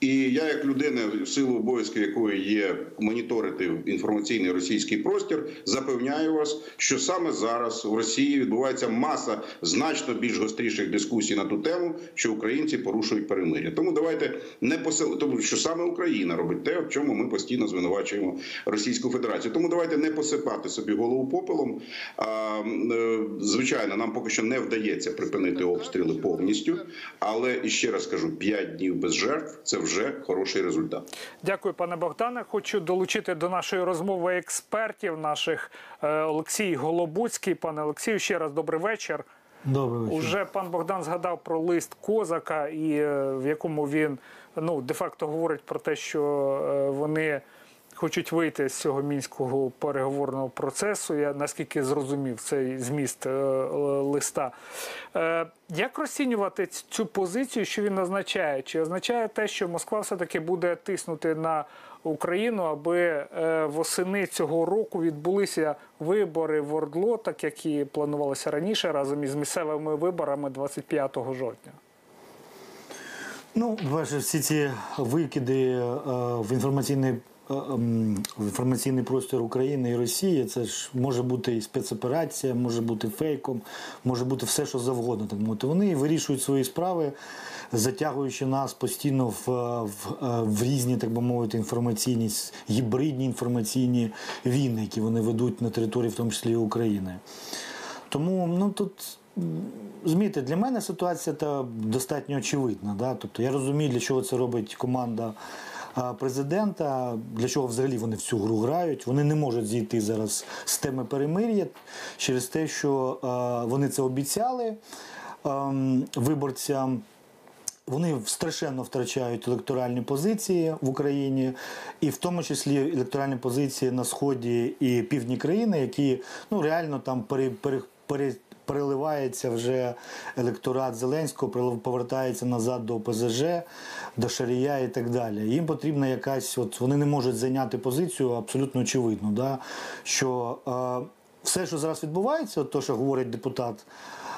І я, як людина, в силу обов'язків якої є моніторити інформаційний російський простір, запевняю вас, що саме зараз у Росії відбувається маса значно більш гостріших дискусій на ту тему, що українці порушують перемир'я. Тому давайте не посил... тому що саме Україна робить те, в чому ми постійно звинувачуємо Російську Федерацію. Тому давайте не посипати собі голову попелом. А, е, звичайно, нам поки що не вдається припинити обстріли повністю, але ще раз кажу: 5 днів без жертв це вже хороший результат. Дякую, пане Богдане. Хочу долучити до нашої розмови експертів наших е, Олексій Голобуцький. Пане Олексію, ще раз добрий вечір. Добрий вечір. Уже пан Богдан згадав про лист Козака, і е, в якому він ну де-факто говорить про те, що е, вони хочуть вийти з цього мінського переговорного процесу. Я наскільки зрозумів цей зміст е, листа. Е, Як розцінювати цю позицію, що він означає? Чи означає те, що Москва все-таки буде тиснути на Україну, аби е, восени цього року відбулися вибори в Ордло, так як і планувалося раніше, разом із місцевими виборами 25 жовтня? Ну, перше, всі ці викиди е, в інформаційний. Е, ем, інформаційний простір України і Росії це ж може бути і спецоперація, може бути фейком, може бути все, що завгодно. Так мовити. Вони вирішують свої справи, затягуючи нас постійно в, в, е, в різні, так би мовити, інформаційні, гібридні інформаційні війни, які вони ведуть на території, в тому числі України. Тому ну тут. м, для мене ситуація та достатньо очевидна. Да? Тобто я розумію, для чого це робить команда президента, для чого взагалі вони в цю гру грають. Вони не можуть зійти зараз з теми перемир'я через те, що вони це обіцяли ем, виборцям. Вони страшенно втрачають електоральні позиції в Україні, і в тому числі електоральні позиції на сході і півдні країни, які ну реально там пере, пере, пере, переливається вже електорат Зеленського, повертається назад до ОПЗЖ, до Шарія і так далі. Їм потрібна якась, от вони не можуть зайняти позицію абсолютно очевидно, да, що е, все, що зараз відбувається, от то, що говорить депутат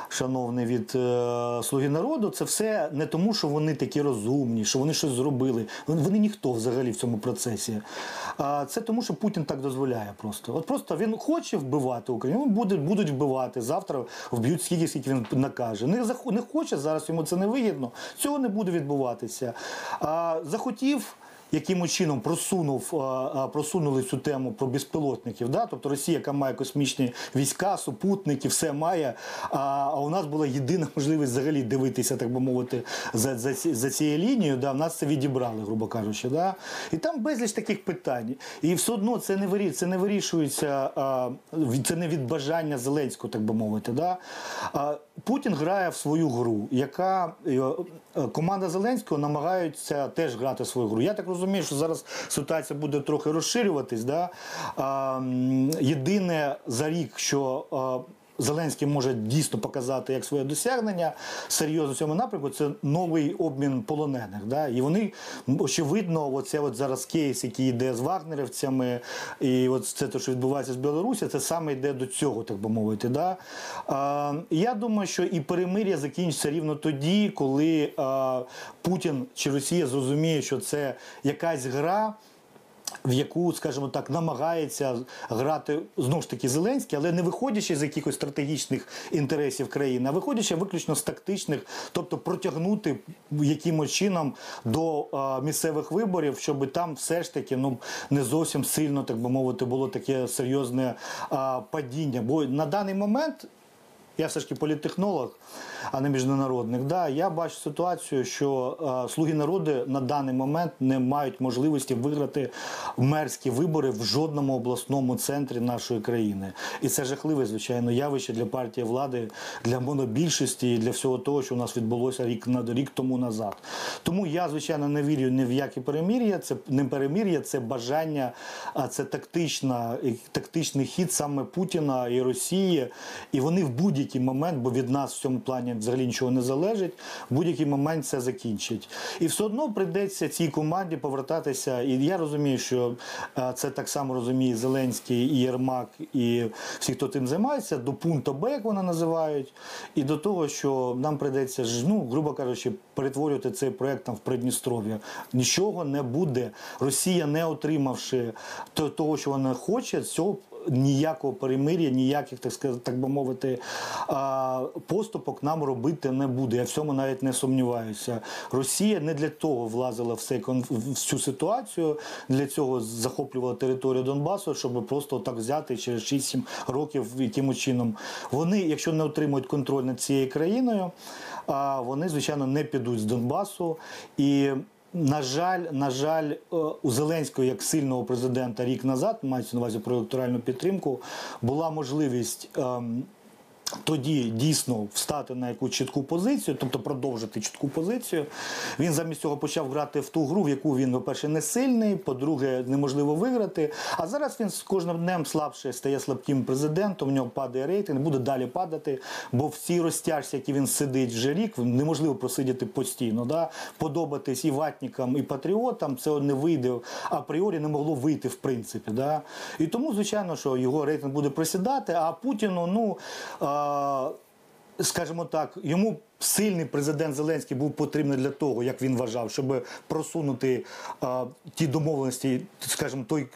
шановний від е, Слуги народу, це все не тому, що вони такі розумні, що вони щось зробили. Вони, ніхто взагалі в цьому процесі. А це тому, що Путін так дозволяє просто. От просто він хоче вбивати Україну, ну, буде, будуть вбивати. Завтра вб'ють скільки, скільки він накаже. Не, не хоче, зараз йому це не вигідно. Цього не буде відбуватися. А, захотів яким чином просунув, а, а, просунули цю тему про безпілотників. Да? Тобто Росія, яка має космічні війська, супутники, все має. А, у нас була єдина можливість взагалі дивитися, так би мовити, за, за, за цією лінією. Да? В нас це відібрали, грубо кажучи. Да? І там безліч таких питань. І все одно це не вирі, це не вирішується, це не від бажання Зеленського, так би мовити. Да? Путін грає в свою гру, яка е, е, команда Зеленського намагається теж грати в свою гру. Я так розумію, що зараз ситуація буде трохи розширюватись. Да? Єдине за рік, що а, Зеленський може дійсно показати як своє досягнення серйозно в цьому напрямку. Це новий обмін полонених. Да? І вони очевидно, оце от зараз кейс, який йде з вагнерівцями, і от це те, що відбувається з Білорусі, це саме йде до цього, так би мовити. Да? А, я думаю, що і перемир'я закінчиться рівно тоді, коли а, Путін чи Росія зрозуміє, що це якась гра в яку, скажімо так, намагається грати знову ж таки Зеленський, але не виходячи з якихось стратегічних інтересів країни, а виходячи виключно з тактичних, тобто протягнути якимось чином до а, місцевих виборів, щоб там все ж таки ну не зовсім сильно, так би мовити, було таке серйозне а, падіння. Бо на даний момент. Я все ж таки політтехнолог, а не міжнародник. Да, я бачу ситуацію, що е, слуги народу на даний момент не мають можливості виграти мерські вибори в жодному обласному центрі нашої країни. І це жахливе, звичайно, явище для партії влади, для монобільшості і для всього того, що у нас відбулося рік на рік тому назад. Тому я, звичайно, не вірю ні в які перемір'я. Це не перемір'я, це бажання, а це тактична, тактичний хід саме Путіна і Росії. І вони в будь-який момент, бо від нас в цьому плані взагалі нічого не залежить. В будь-який момент це закінчить. І все одно прийдеться цій команді повертатися. І я розумію, що е, це так само розуміє Зеленський і Єрмак, і всі, хто тим займається, до пункту Б, як вони називають, і до того, що нам прийдеться ну, грубо кажучи, перетворювати цей проект там в Придністров'я. Нічого не буде. Росія, не отримавши того, що вона хоче, цього ніякого перемир'я, ніяких, так сказати, так би мовити, поступок нам робити не буде. Я в цьому навіть не сумніваюся. Росія не для того влазила в, цей, в цю ситуацію, для цього захоплювала територію Донбасу, щоб просто так взяти через 6-7 років якимось чином. Вони, якщо не отримують контроль над цією країною, вони, звичайно, не підуть з Донбасу. І на жаль, на жаль, е, у Зеленського як сильного президента рік назад, мається на увазі про електоральну підтримку, була можливість. ем, тоді дійсно встати на якусь чітку позицію, тобто продовжити чітку позицію. Він замість цього почав грати в ту гру, в яку він, по-перше, не сильний, по-друге, неможливо виграти. А зараз він з кожним днем слабше стає слабким президентом, в нього падає рейтинг, буде далі падати, бо в цій розтяжці, які він сидить вже рік, неможливо просидіти постійно. Да? Подобатись і ватникам, і патріотам, це не вийде апріорі, не могло вийти в принципі. Да? І тому, звичайно, що його рейтинг буде просідати, а Путіну, ну. Скажімо так, йому сильний президент Зеленський був потрібний для того, як він вважав, щоб просунути а, ті домовленості, скажімо, той.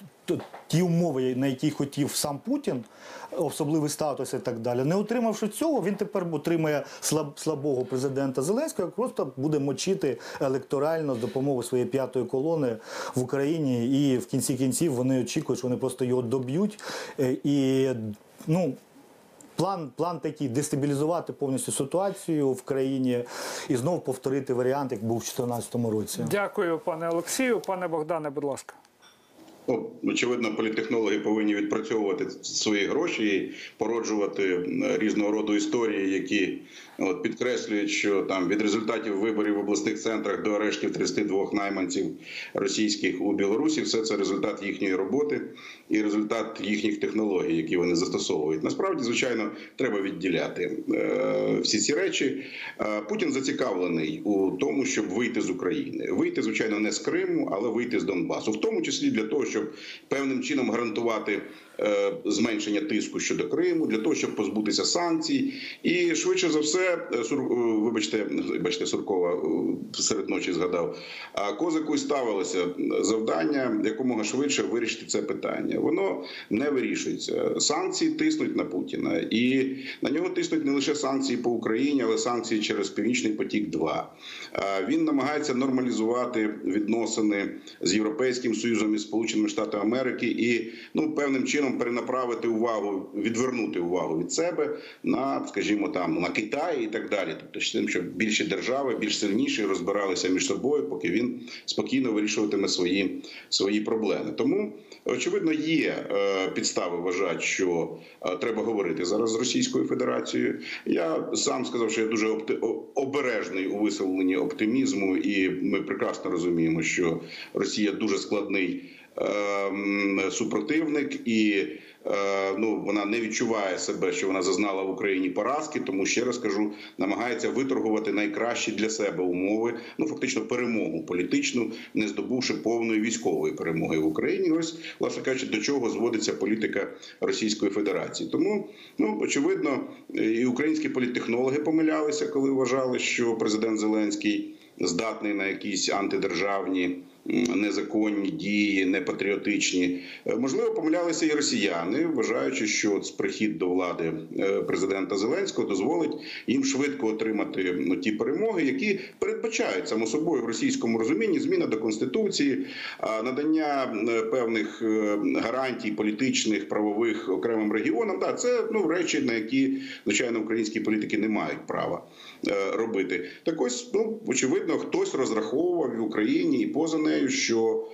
Ті умови, на які хотів сам Путін, особливий статус і так далі. Не отримавши цього, він тепер отримає слаб, слабого президента Зеленського, який просто буде мочити електорально з допомогою своєї п'ятої колони в Україні. І в кінці кінців вони очікують, що вони просто його доб'ють. Е, І ну. План, план такий дестабілізувати повністю ситуацію в країні і знову повторити варіант, як був в 2014 році. Дякую, пане Олексію. Пане Богдане, будь ласка. Ну, очевидно, політехнологи повинні відпрацьовувати свої гроші і породжувати е, різного роду історії, які от, підкреслюють, що там від результатів виборів в обласних центрах до арештів 32 найманців російських у Білорусі, все це результат їхньої роботи і результат їхніх технологій, які вони застосовують. Насправді, звичайно, треба відділяти е, всі ці речі. Е, Путін зацікавлений у тому, щоб вийти з України, вийти, звичайно, не з Криму, але вийти з Донбасу, в тому числі для того, щоб певним чином гарантувати е, зменшення тиску щодо Криму, для того, щоб позбутися санкцій, і швидше за все, е, Сур, е, вибачте, вибачте, Суркова е, серед ночі згадав. А козаку й ставилося завдання якомога швидше вирішити це питання. Воно не вирішується. Санкції тиснуть на Путіна, і на нього тиснуть не лише санкції по Україні, але санкції через Північний потік. 2 він намагається нормалізувати відносини з Європейським Союзом і Сполученими Штатами Америки і ну певним чином перенаправити увагу, відвернути увагу від себе на, скажімо, там на Китай і так далі. Тобто з тим, щоб більші держави, більш сильніші розбиралися між собою, поки він спокійно вирішуватиме свої, свої проблеми. Тому очевидно є е, підстави вважати, що е, треба говорити зараз з Російською Федерацією. Я сам сказав, що я дуже обережний у висловленні оптимізму, і ми прекрасно розуміємо, що Росія дуже складний ем, супротивник і. Е, Ну, вона не відчуває себе, що вона зазнала в Україні поразки, тому ще раз кажу, намагається виторгувати найкращі для себе умови, ну фактично перемогу політичну, не здобувши повної військової перемоги в Україні. Ось, власне кажучи, до чого зводиться політика Російської Федерації. Тому, ну очевидно, і українські політтехнологи помилялися, коли вважали, що президент Зеленський здатний на якісь антидержавні. Незаконні дії, непатріотичні. Е, Можливо, помилялися і росіяни, вважаючи, що от прихід до влади е, президента Зеленського дозволить їм швидко отримати ну, ті перемоги, які передбачають само собою в російському розумінні зміна до конституції, надання е, певних гарантій політичних правових окремим регіонам. Так, це ну речі, на які звичайно українські політики не мають права робити. Так ось, ну очевидно, хтось розраховував в Україні і поза нею, що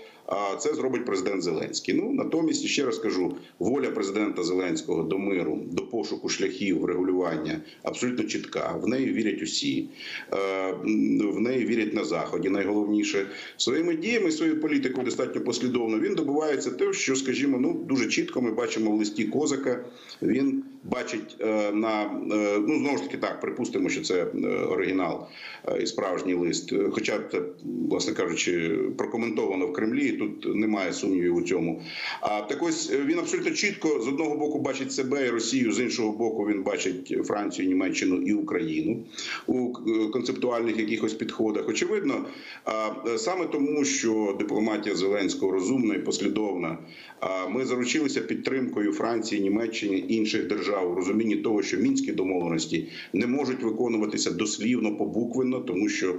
це зробить президент Зеленський. Ну натомість ще раз кажу, воля президента Зеленського до миру, до пошуку шляхів врегулювання абсолютно чітка. В неї вірять усі, Е, в неї вірять на заході. Найголовніше своїми діями, своєю політикою достатньо послідовно. Він добувається те, що, скажімо, ну дуже чітко ми бачимо в листі Козака. Він бачить е, на е, ну знову ж таки так, припустимо, що це е, оригінал і справжній лист. Хоча це, власне кажучи, прокоментовано в Кремлі. і Тут немає сумнівів у цьому. А так ось він абсолютно чітко з одного боку бачить себе і Росію, з іншого боку, він бачить Францію, Німеччину і Україну у концептуальних якихось підходах. Очевидно, саме тому, що дипломатія Зеленського розумна і послідовна. Ми заручилися підтримкою Франції, Німеччини інших держав у розумінні того, що мінські домовленості не можуть виконуватися дослівно побуквенно, тому що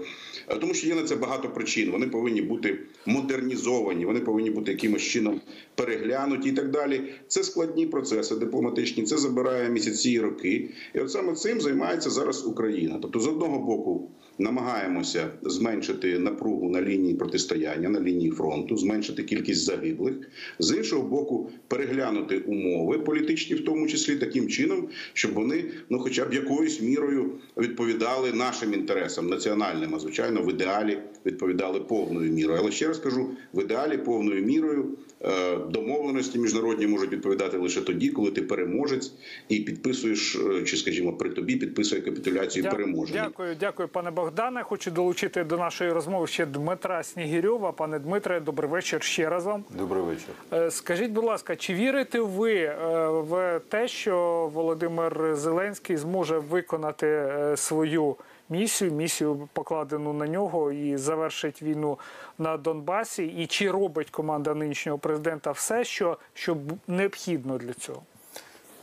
е, тому що є на це багато причин. Вони повинні бути модернізовані, вони повинні бути якимось чином переглянуті і так далі. Це складні процеси дипломатичні. Це забирає місяці і роки. І от саме цим займається зараз Україна. Тобто, з одного боку. Намагаємося зменшити напругу на лінії протистояння на лінії фронту, зменшити кількість загиблих. З іншого боку, переглянути умови політичні, в тому числі таким чином, щоб вони, ну, хоча б якоюсь мірою відповідали нашим інтересам національним, а звичайно, в ідеалі відповідали повною мірою. Але ще раз кажу, в ідеалі повною мірою е, домовленості міжнародні можуть відповідати лише тоді, коли ти переможець і підписуєш, е, чи скажімо, при тобі підписує капітуляцію Дя- переможений. Дякую, дякую, пане Богдане. Хочу долучити до нашої розмови ще Дмитра Снігірьова. Пане Дмитре, добрий вечір ще раз вам. Добрий вечір. Е, Скажіть, будь ласка, чи вірите ви е, в те, що Володимир Зеленський зможе виконати е, свою місію, місію покладену на нього, і завершить війну на Донбасі? І чи робить команда нинішнього президента все, що, що необхідно для цього?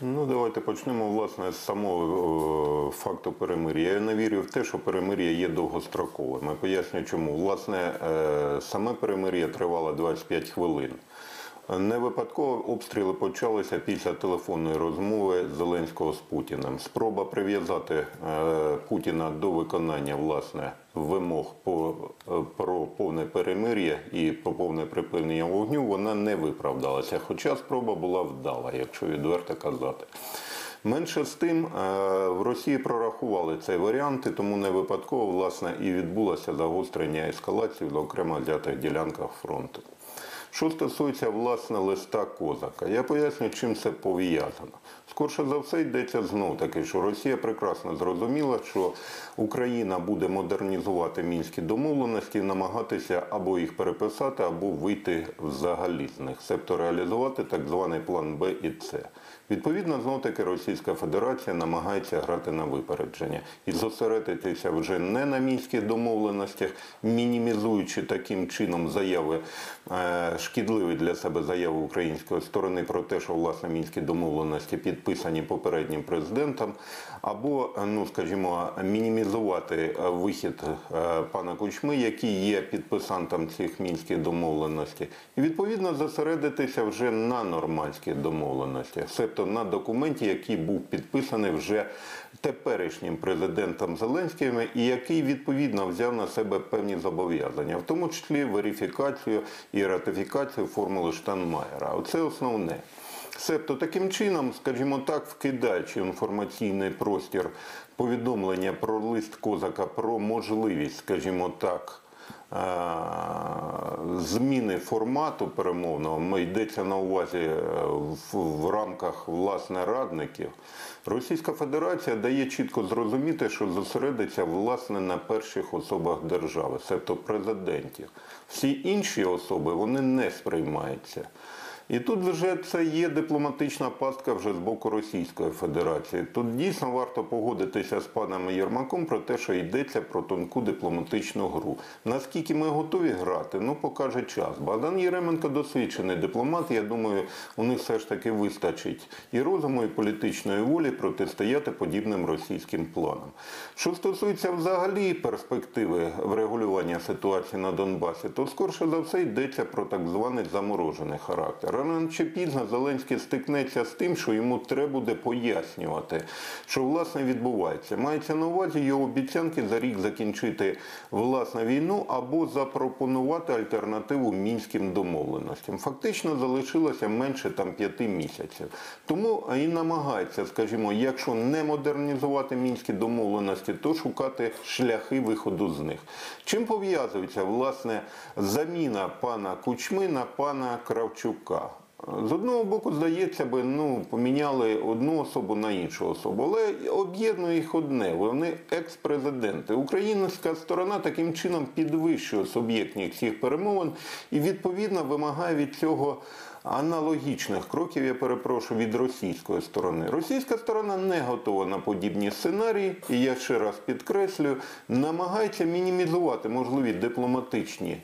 Ну, давайте почнемо власне з самого е, факту перемир'я. Я не вірю в те, що перемир'я є довгостроковим. Я поясню, чому. Власне, е, саме перемир'я тривало 25 хвилин. Не випадково обстріли почалися після телефонної розмови Зеленського з Путіним. Спроба прив'язати е, Путіна до виконання власне вимог по, е, про повне перемир'я і про повне припинення вогню вона не виправдалася. Хоча спроба була вдала, якщо відверто казати. Менше з тим, е, в Росії прорахували цей варіант, і тому не випадково власне і відбулося загострення ескалації на окремо взятих ділянках фронту. Що стосується власне листа Козака, я поясню, чим це пов'язано. Скорше за все йдеться знов таки, що Росія прекрасно зрозуміла, що Україна буде модернізувати мінські домовленості, намагатися або їх переписати, або вийти взагалі з них, себто реалізувати так званий план Б і С. Відповідно, знов таки Російська Федерація намагається грати на випередження і зосередитися вже не на мінських домовленостях, мінімізуючи таким чином заяви е, шкідливі для себе заяви української сторони про те, що власне мінські домовленості підписані попереднім президентом, або, е, ну скажімо, мінімізувати е, вихід пана Кучми, який є підписантом цих мінських домовленостей, і відповідно зосередитися вже на нормандських домовленостях, себто на документі, який був підписаний вже теперішнім президентом Зеленським, і який відповідно взяв на себе певні зобов'язання, в тому числі верифікацію і ратифікацію формули Штанмаєра. Оце основне. Себто таким чином, скажімо так, вкидаючи інформаційний простір повідомлення про лист Козака про можливість, скажімо так, зміни формату перемовного, ми йдеться на увазі е, в, рамках власне радників. Російська Федерація дає чітко зрозуміти, що зосередиться власне на перших особах держави, тобто президентів. Всі інші особи вони не сприймаються. І тут вже це є дипломатична пастка вже з боку Російської Федерації. Тут дійсно варто погодитися з паном Єрмаком про те, що йдеться про тонку дипломатичну гру. Наскільки ми готові грати, ну покаже час. Богдан Єременко досвідчений дипломат. Я думаю, у них все ж таки вистачить і розуму, і політичної волі протистояти подібним російським планам. Що стосується взагалі перспективи врегулювання ситуації на Донбасі, то скорше за все йдеться про так званий заморожений характер. Рано чи пізно Зеленський стикнеться з тим, що йому треба буде пояснювати, що власне відбувається. Мається на увазі його обіцянки за рік закінчити власне війну або запропонувати альтернативу мінським домовленостям. Фактично залишилося менше там п'яти місяців. Тому і намагається, скажімо, якщо не модернізувати мінські домовленості, то шукати шляхи виходу з них. Чим пов'язується власне заміна пана Кучми на пана Кравчука? З одного боку, здається би, ну поміняли одну особу на іншу особу, але об'єднує їх одне. Вони екс-президенти. Українська сторона таким чином підвищує суб'єктність цих перемовин і відповідно вимагає від цього. Аналогічних кроків, я перепрошую, від російської сторони. Російська сторона не готова на подібні сценарії, і я ще раз підкреслюю, намагається мінімізувати можливі дипломатичні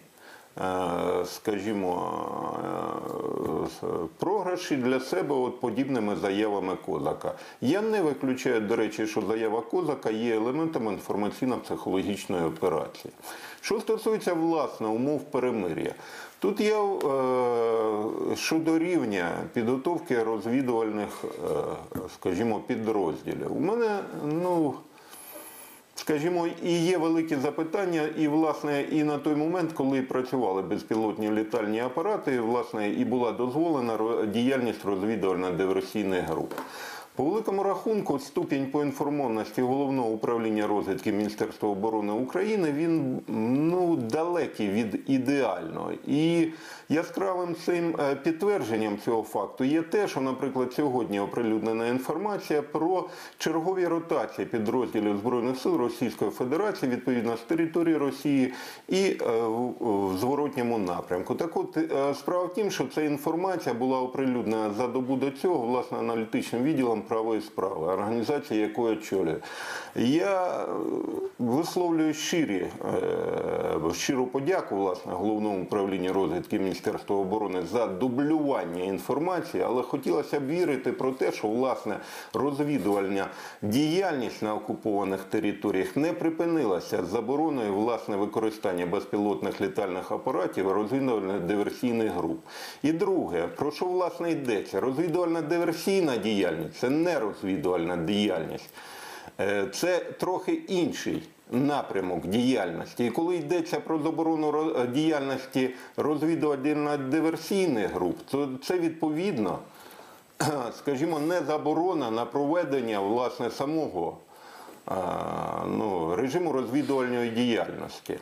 скажімо, е, програші для себе от подібними заявами Козака. Я не виключаю, до речі, що заява Козака є елементом інформаційно-психологічної операції. Що стосується власне умов перемир'я, тут я е, щодо рівня підготовки розвідувальних, е, скажімо, підрозділів. У мене, ну. Скажімо, і є великі запитання, і власне і на той момент, коли працювали безпілотні літальні апарати, власне, і була дозволена діяльність розвідувально-диверсійних груп. По великому рахунку, ступінь поінформованості головного управління розвідки Міністерства оборони України він ну далекий від ідеального. І яскравим цим е, підтвердженням цього факту є те, що, наприклад, сьогодні оприлюднена інформація про чергові ротації підрозділів збройних сил Російської Федерації відповідно з території Росії і е, в- зворотньому напрямку. Так от е, справа в тім, що ця інформація була оприлюднена за добу до цього власне аналітичним відділом правої справи, організація якої очолює. Я е, висловлюю щирі, е, щиру подяку власне головному управлінню розвідки Міністерства оборони за дублювання інформації, але хотілося б вірити про те, що власне розвідувальна діяльність на окупованих територіях не припинилася з забороною власне використання безпілотних літальних апаратів розвідувально-диверсійних груп. І друге, про що власне йдеться? Розвідувальна диверсійна діяльність це не розвідувальна діяльність. Е, Це трохи інший напрямок діяльності. І коли йдеться про заборону діяльності розвідувально-диверсійних груп, то це відповідно, скажімо, не заборона на проведення власне самого ну, режиму розвідувальної діяльності.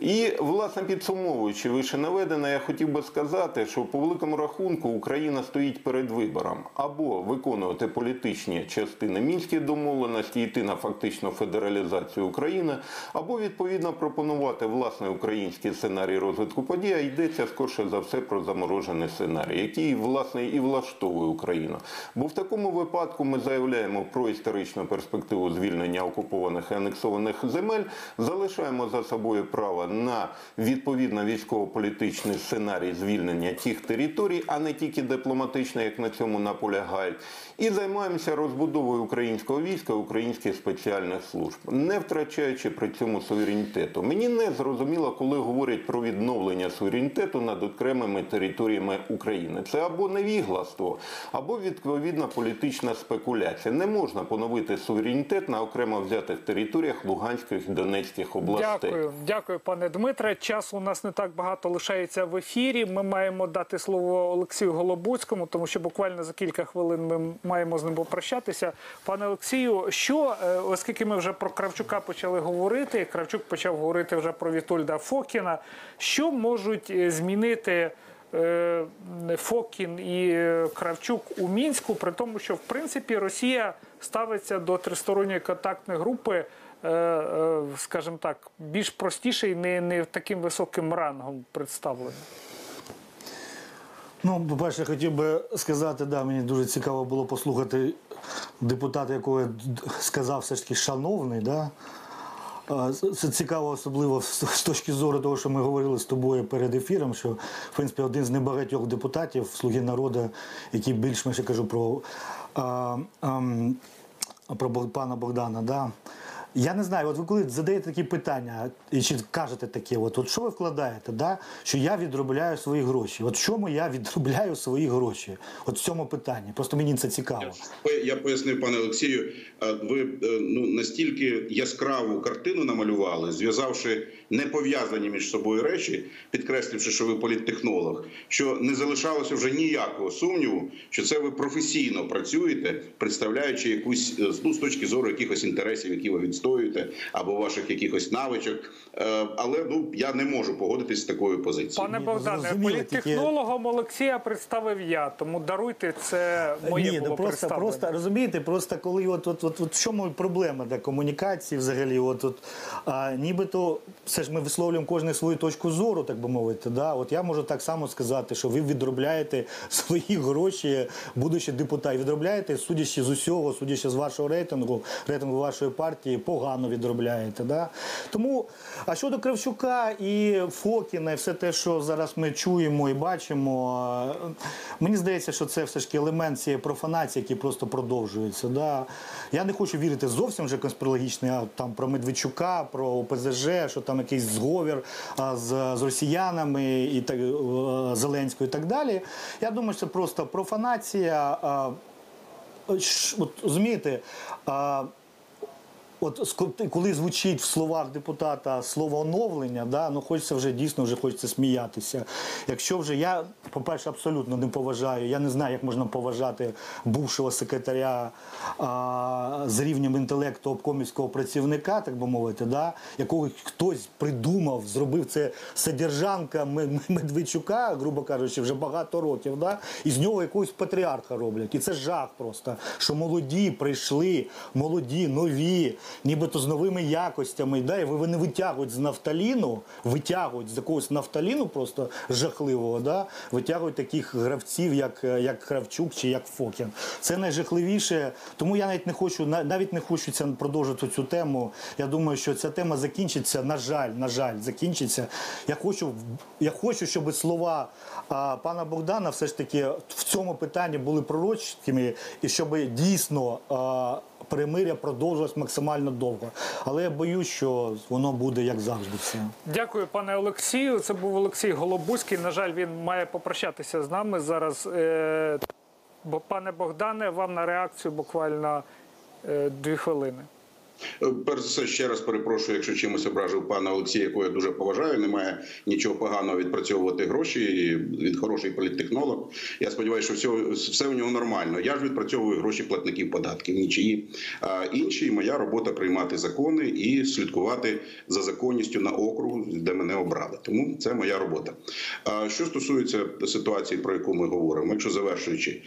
І, власне, підсумовуючи вище наведене, я хотів би сказати, що по великому рахунку Україна стоїть перед вибором або виконувати політичні частини мінських домовленості, йти на фактичну федералізацію України, або відповідно пропонувати власний український сценарій розвитку подій. А йдеться скорше за все про заморожений сценарій, який власне і влаштовує Україну. Бо в такому випадку ми заявляємо про історичну перспективу звільнення окупованих і анексованих земель, залишаємо за собою право на відповідно військово-політичний сценарій звільнення тих територій, а не тільки дипломатично, як на цьому наполягають, і займаємося розбудовою українського війська, українських спеціальних служб, не втрачаючи при цьому суверенітету. Мені не зрозуміло, коли говорять про відновлення суверенітету над окремими територіями України. Це або невігластво, або відповідна політична спекуляція. Не можна поновити суверенітет на окремо взятих територіях Луганських і Донецьких областей. Дякую, дякую, пане Дмитре. Часу у нас не так багато лишається в ефірі. Ми маємо дати слово Олексію Голобуцькому, тому що буквально за кілька хвилин ми маємо з ним попрощатися. Пане Олексію, що е, оскільки ми вже про Кравчука почали говорити, Кравчук почав говорити вже про Вітольда Фокіна. Що можуть е, змінити? е, Фокін і Кравчук у мінську, при тому, що в принципі Росія ставиться до тристоронньої контактної групи, скажімо так, більш простіше і не, не таким високим рангом представлена. Ну, по-перше, хотів би сказати, да, мені дуже цікаво було послухати депутата, якого я сказав все ж таки шановний. Да? Це- цікаво, особливо з точки зору того, що ми говорили з тобою перед ефіром, що в принципі один з небагатьох депутатів Слуги народу, який більш-менш кажу про, а, ам, про пана Богдана. Да? Я не знаю, от ви коли задаєте такі питання, і чи кажете таке, от, от що ви вкладаєте, да? що я відробляю свої гроші. От чому я відробляю свої гроші? От в цьому питанні. Просто мені це цікаво. Я пояснив, пане Олексію, а ви е, ну настільки яскраву картину намалювали, зв'язавши не пов'язані між собою речі, підкресливши, що ви політтехнолог, що не залишалося вже ніякого сумніву, що це ви професійно працюєте, представляючи якусь е, ну, з точки зору якихось інтересів, які ви відстоюєте, або ваших якихось навичок. Е, Але ну я не можу погодитись з такою позицією. Пане Богдане, зрозуміло, тільки- політтехнологом Олексія представив я, тому даруйте це моє Ні, було ну просто, представлення. просто розумієте, просто коли от, от, от, от в чому проблема да, комунікації взагалі, от, от, а, нібито все ж ми висловлюємо кожен свою точку зору, так би мовити. Да? От я можу так само сказати, що ви відробляєте свої гроші, будучи депутатом, відробляєте, судячи з усього, судячи з вашого рейтингу, рейтингу вашої партії, погано відробляєте. Да? Тому, а щодо Кравчука і Фокіна, і все те, що зараз ми чуємо і бачимо, е, мені здається, що це все ж таки елемент цієї профанації, який просто продовжується. Да? Я не хочу вірити зовсім вже конспірологічний, а там про Медведчука, про ОПЗЖ, що там якийсь зговір а, з, з росіянами і так е, Зеленською і так далі. Я думаю, що це просто профанація. а, От розумієте, а, от коли звучить в словах депутата слово оновлення, да, ну хочеться вже дійсно вже хочеться сміятися. Якщо вже я, по-перше, абсолютно не поважаю, я не знаю, як можна поважати бувшого секретаря а, з рівнем інтелекту обкомівського працівника, так би мовити, да, якого хтось придумав, зробив це содержанка Медведчука, грубо кажучи, вже багато років, да, і з нього якогось патріарха роблять. І це жах просто, що молоді прийшли, молоді, нові, нібито з новими якостями. Да, і вони витягують з нафталіну, витягують з якогось нафталіну просто жахливого, да, витягують таких гравців, як, як Кравчук чи як Фокін. Це найжахливіше. Тому я навіть не хочу, навіть не хочу це продовжити цю тему. Я думаю, що ця тема закінчиться. На жаль, на жаль, закінчиться. Я хочу, я хочу, щоб слова а, пана Богдана все ж таки в цьому питанні були пророчими, і щоб дійсно. А, Перемиря продовжилось максимально довго, але я боюсь, що воно буде як завжди. Все Дякую, пане Олексію. Це був Олексій Голобузький. На жаль, він має попрощатися з нами зараз. Е, бо, пане Богдане, вам на реакцію буквально е, дві хвилини. Е, Перш за все, ще раз перепрошую, якщо чимось ображив пана Олексія, якого я дуже поважаю. Немає нічого поганого відпрацьовувати гроші. Він хороший політтехнолог. Я сподіваюся, що все, все у нього нормально. Я ж відпрацьовую гроші платників податків, нічиї. А інші моя робота приймати закони і слідкувати за законністю на округу, де мене обрали. Тому це моя робота. А що стосується ситуації, про яку ми говоримо, якщо завершуючи,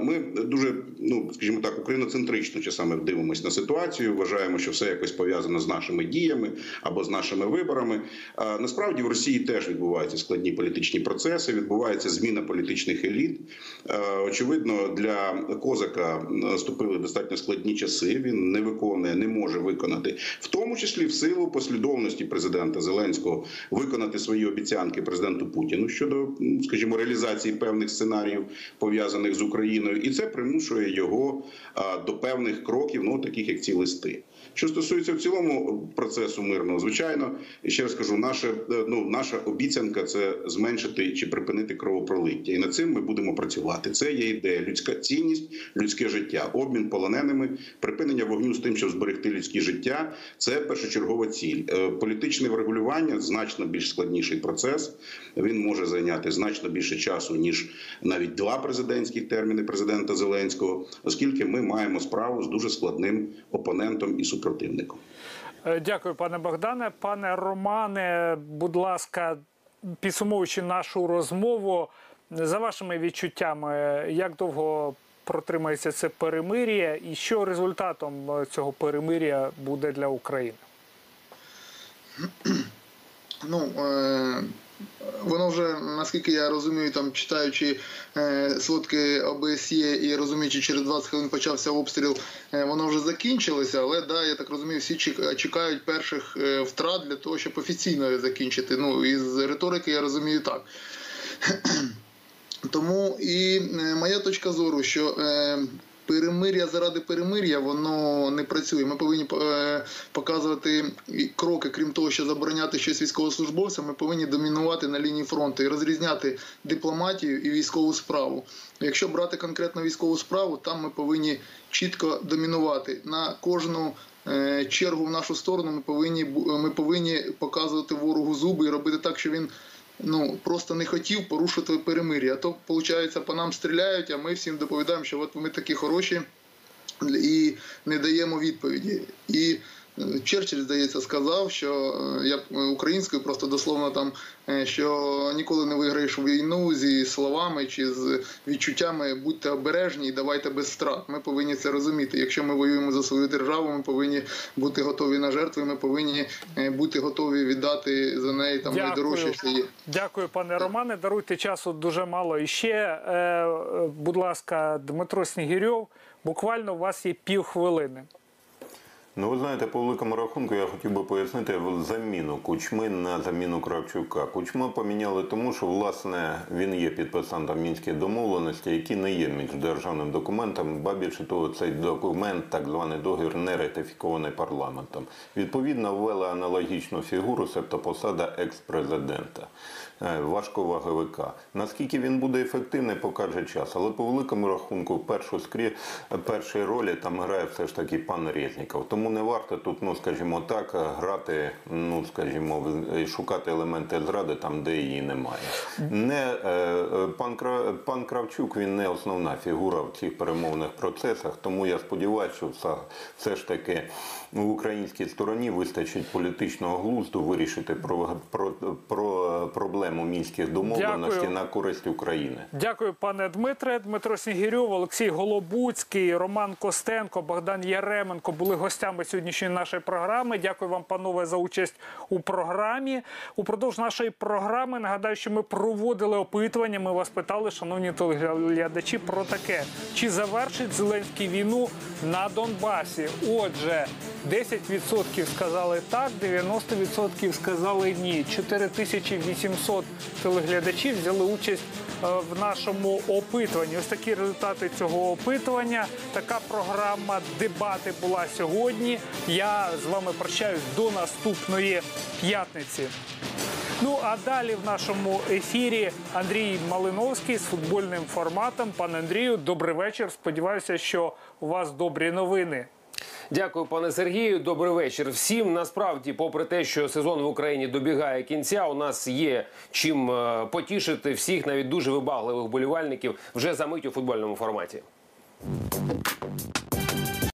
ми дуже, ну скажімо так, україноцентрично часами дивимося на ситуацію. Вважаємо, що все якось пов'язано з нашими діями або з нашими виборами. Насправді в Росії теж відбуваються складні політичні процеси. Відбувається зміна політичних еліт. Очевидно, для козака наступили достатньо складні часи. Він не виконує, не може виконати, в тому числі в силу послідовності президента Зеленського виконати свої обіцянки президенту Путіну щодо, скажімо, реалізації певних сценаріїв пов'язаних з Україною, і це примушує його до певних кроків, ну таких як ці листи. Що стосується в цілому процесу мирного, звичайно, ще раз кажу, наша е, ну наша обіцянка це зменшити чи припинити кровопролиття, і над цим ми будемо працювати. Це є ідея, людська цінність, людське життя, обмін полоненими, припинення вогню з тим, щоб зберегти людське життя. Це першочергова ціль. Е, Політичне врегулювання значно більш складніший процес. Він може зайняти значно більше часу ніж навіть два президентські терміни президента Зеленського, оскільки ми маємо справу з дуже складним опонентом і супротивником. Е, Дякую, пане Богдане. Пане Романе, будь ласка, підсумовуючи нашу розмову, за вашими відчуттями, як довго протримається це перемир'я, і що результатом е, цього перемир'я буде для України? Ну, е, воно вже, наскільки я розумію, там читаючи е, сводки ОБСЄ і розуміючи, через 20 хвилин почався обстріл, е, воно вже закінчилося, але да, я так розумію, всі чекають перших е, втрат для того, щоб офіційно закінчити. Ну, із риторики я розумію так. Тому і е, моя точка зору, що е, перемир'я заради перемир'я воно не працює. Ми повинні е, показувати кроки, крім того, що забороняти щось військовослужбовцям. Ми повинні домінувати на лінії фронту і розрізняти дипломатію і військову справу. Якщо брати конкретно військову справу, там ми повинні чітко домінувати на кожну. е, Чергу в нашу сторону ми повинні ми повинні показувати ворогу зуби і робити так, що він ну просто не хотів порушити перемир'я. А то виходить, по нам стріляють, а ми всім доповідаємо, що от ми такі хороші і не даємо відповіді. І Черчилль, здається, сказав, що е, я е, українською просто дословно там, е, що ніколи не виграєш війну зі словами чи з відчуттями будьте обережні і давайте без страт. Ми повинні це розуміти. Якщо ми воюємо за свою державу, ми повинні бути готові на жертви. Ми повинні бути готові віддати за неї там найдорожче, що є. Дякую, пане Романе. Даруйте часу дуже мало. І ще, будь ласка, Дмитро Снігірьов, буквально у вас є півхвилини. Ну, ви знаєте, по великому рахунку я хотів би пояснити заміну Кучми на заміну Кравчука. Кучма поміняли тому, що власне він є підписантом мінських домовленостей, які не є міждержавним документом. Ба більше того, цей документ, так званий договір, не ратифікований парламентом. Відповідно, ввели аналогічну фігуру, себто посада екс-президента. Е, Важковаговика. Наскільки він буде ефективний, покаже час. Але по великому рахунку, першу скрі, першій ролі там грає все ж таки пан Резніков. Тому не варто тут, ну скажімо так, грати, ну скажімо, шукати елементи зради там, де її немає. Не е, е, пан пан Кравчук він не основна фігура в цих перемовних процесах. Тому я сподіваюся, що все, ж таки українській стороні вистачить політичного глузду вирішити про, про, про проблему мінських домовленостей Дякую. на користь України. Дякую, пане Дмитре. Дмитро Снігірьов, Олексій Голобуцький, Роман Костенко, Богдан Яременко були гостями сьогоднішньої нашої програми. Дякую вам, панове, за участь у програмі. Упродовж нашої програми нагадаю, що ми проводили опитування. Ми вас питали, шановні телеглядачі, про таке: чи завершить Зеленський війну на Донбасі? Отже, 10% сказали так, 90% сказали ні. 4800 телеглядачів взяли участь е, в нашому опитуванні. Ось такі результати цього опитування. Така програма дебати була сьогодні. Я з вами прощаюсь до наступної п'ятниці. Ну а далі в нашому ефірі Андрій Малиновський з футбольним форматом. Пане Андрію, добрий вечір. Сподіваюся, що у вас добрі новини. Дякую, пане Сергію. Добрий вечір всім. Насправді, попри те, що сезон в Україні добігає кінця, у нас є чим е, потішити всіх, навіть дуже вибагливих болівальників, вже за мить у футбольному форматі.